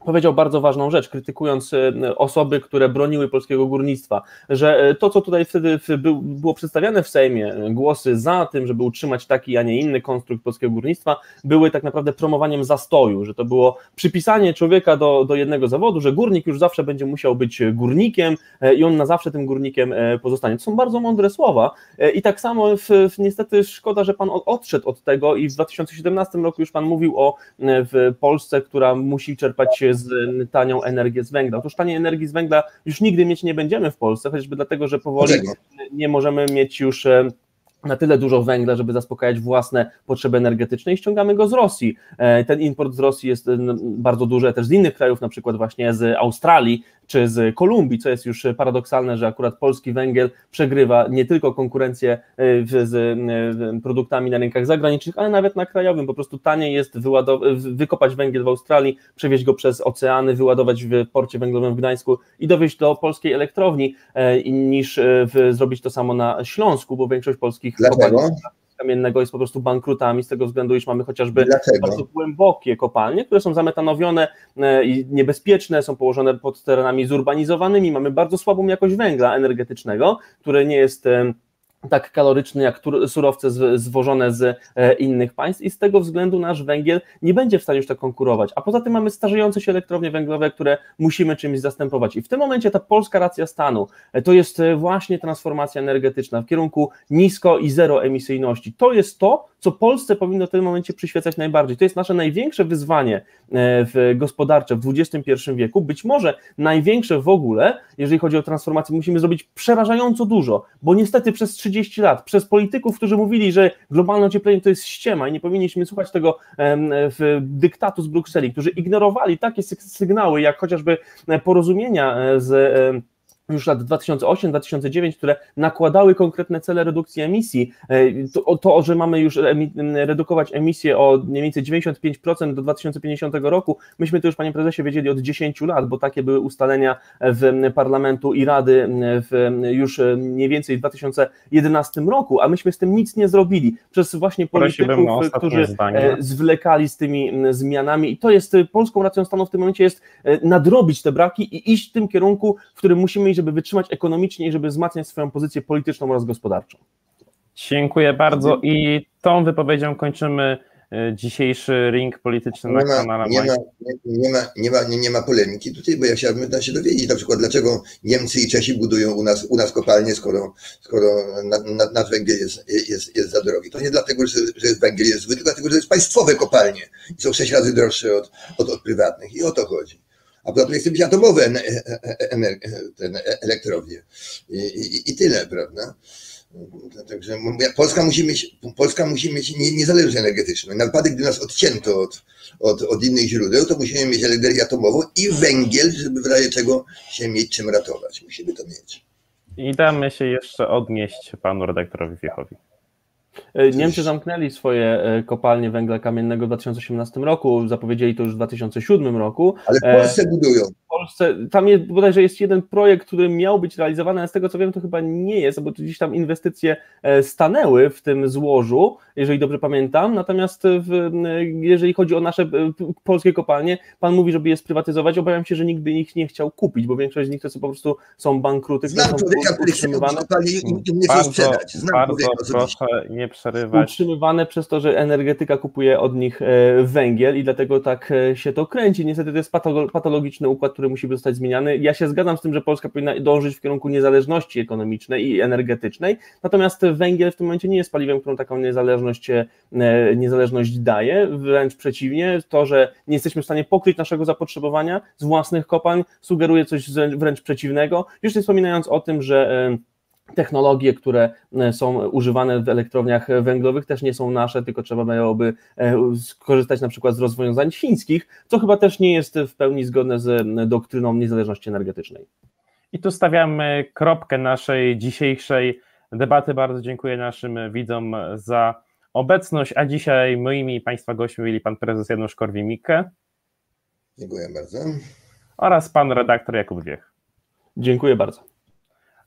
powiedział bardzo ważną rzecz, krytykując e, osoby, które broniły polskiego górnictwa, że e, to, co tutaj wtedy było przedstawiane w Sejmie, głosy za tym, żeby utrzymać taki, a nie inny konstrukt polskiego górnictwa, były tak naprawdę promowaniem zastoju, że to było przypisanie człowieka do, do jednego zawodu, że górnik już zawsze będzie musiał być górnikiem i on na zawsze tym górnikiem pozostanie. To są bardzo mądre słowa i tak samo w, w, niestety szkoda, że pan odszedł od tego i w 2017 roku już pan mówił o Polsce, która musi czerpać z tanią energię z węgla. Otóż taniej energii z węgla już nigdy mieć nie będziemy w Polsce, chociażby dlatego, że powoli nie możemy mieć już e, na tyle dużo węgla, żeby zaspokajać własne potrzeby energetyczne i ściągamy go z Rosji. E, ten import z Rosji jest e, bardzo duży, też z innych krajów, na przykład właśnie z Australii, czy z Kolumbii, co jest już paradoksalne, że akurat polski węgiel przegrywa nie tylko konkurencję e, z e, produktami na rynkach zagranicznych, ale nawet na krajowym. Po prostu taniej jest wykopać węgiel w Australii, przewieźć go przez oceany, wyładować w porcie węglowym w Gdańsku i dowieźć do polskiej elektrowni, e, niż zrobić to samo na Śląsku, bo większość polskich Dlaczego? Kamiennego jest po prostu bankrutami z tego względu, iż mamy chociażby bardzo głębokie kopalnie, które są zametanowione e, i niebezpieczne, są położone pod terenami zurbanizowanymi, mamy bardzo słabą jakość węgla energetycznego, które nie jest tak kaloryczny jak surowce zwożone z e, innych państw i z tego względu nasz węgiel nie będzie w stanie już tak konkurować. A poza tym mamy starzejące się elektrownie węglowe, które musimy czymś zastępować. I w tym momencie ta polska racja stanu e, to jest e, właśnie transformacja energetyczna w kierunku nisko i zero emisyjności. To jest to, co Polsce powinno w tym momencie przyświecać najbardziej. To jest nasze największe wyzwanie w gospodarcze w XXI wieku, być może największe w ogóle, jeżeli chodzi o transformację. Musimy zrobić przerażająco dużo, bo niestety przez 30 30 lat przez polityków, którzy mówili, że globalne ocieplenie to jest ściema i nie powinniśmy słuchać tego dyktatu z Brukseli, którzy ignorowali takie sygnały, jak chociażby porozumienia e, z już lat 2008-2009, które nakładały konkretne cele redukcji emisji. E, to, to, że mamy już redukować emisje o mniej więcej 95% do 2050 roku, myśmy to już, panie prezesie, wiedzieli od 10 lat, bo takie były ustalenia w parlamentu i rady w, już mniej więcej w 2011 roku, a myśmy z tym nic nie zrobili. Przez właśnie polityków, którzy zdanie. zwlekali z tymi zmianami i to jest polską racją stanu w tym momencie jest e, nadrobić te braki i iść w tym kierunku, w którym musimy iść, żeby wytrzymać ekonomicznie i żeby wzmacniać swoją pozycję polityczną oraz gospodarczą. Dziękuję bardzo i tą wypowiedzią kończymy e, dzisiejszy ring polityczny na kanale nie ma, nie, nie, ma, nie, ma, nie, ma polemiki tutaj, bo ja chciałbym się dowiedzieć na przykład, dlaczego Niemcy i Czesi budują u nas, u nas kopalnie, skoro, skoro nasz węgiel jest, jest, jest za drogi. To nie dlatego, że, że węgiel jest zły, tylko dlatego, że to jest państwowe kopalnie i są sześć razy droższe od, od, od prywatnych i o to chodzi a poza tym chcemy mieć atomowe ten elektrownie I, i, i tyle, prawda? Także Polska musi mieć, Polska musi mieć niezależność energetyczną. Na wypadek, gdy nas odcięto od, od, od innych źródeł, to musimy mieć energię atomową i węgiel, żeby w razie czego się mieć czym ratować. Musimy to mieć. I damy się jeszcze odnieść panu redaktorowi Wiechowi. E, Niemcy zamknęli swoje e, kopalnie węgla kamiennego w 2018 roku, zapowiedzieli to już w 2007 roku. Ale w Polsce budują. Polsce, tam jest, bodajże jest jeden projekt, który miał być realizowany, ale z tego co wiem, to chyba nie jest, bo gdzieś tam inwestycje e, stanęły w tym złożu, jeżeli dobrze pamiętam. Natomiast w, jeżeli chodzi o nasze e, polskie kopalnie, pan mówi, żeby je sprywatyzować. Obawiam się, że nikt by ich nie chciał kupić, bo większość z nich to są po prostu są bankruty, Znam są człowieka, utrzymywane. nie bardzo, sprzedać. Znam bardzo proszę nie przerywać. Utrzymywane przez to, że energetyka kupuje od nich e, węgiel i dlatego tak się to kręci. Niestety to jest patologiczny układ, który musi zostać zmieniany. Ja się zgadzam z tym, że Polska powinna dążyć w kierunku niezależności ekonomicznej i energetycznej, natomiast węgiel w tym momencie nie jest paliwem, którą taką niezależność, e, niezależność daje, wręcz przeciwnie, to, że nie jesteśmy w stanie pokryć naszego zapotrzebowania z własnych kopalń, sugeruje coś wręcz przeciwnego, już nie wspominając o tym, że e, technologie, które e, są używane w elektrowniach węglowych też nie są nasze, tylko trzeba byłoby e, skorzystać na przykład z rozwiązań chińskich, co chyba też nie jest w pełni zgodne z doktryną niezależności energetycznej. I tu stawiamy kropkę naszej dzisiejszej debaty. Bardzo dziękuję naszym widzom za obecność, a dzisiaj moimi Państwa gośćmi byli Pan Prezes Janusz Korwin-Mikke. Dziękuję bardzo. Oraz Pan Redaktor Jakub Wiech. Dziękuję bardzo.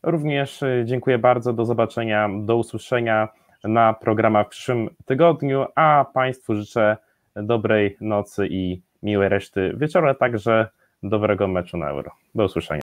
Również y, dziękuję bardzo. Do zobaczenia, do usłyszenia na programach w przyszłym tygodniu, a Państwu życzę dobrej nocy i miłej reszty wieczoru, a także dobrego meczu na Euro. Do usłyszenia.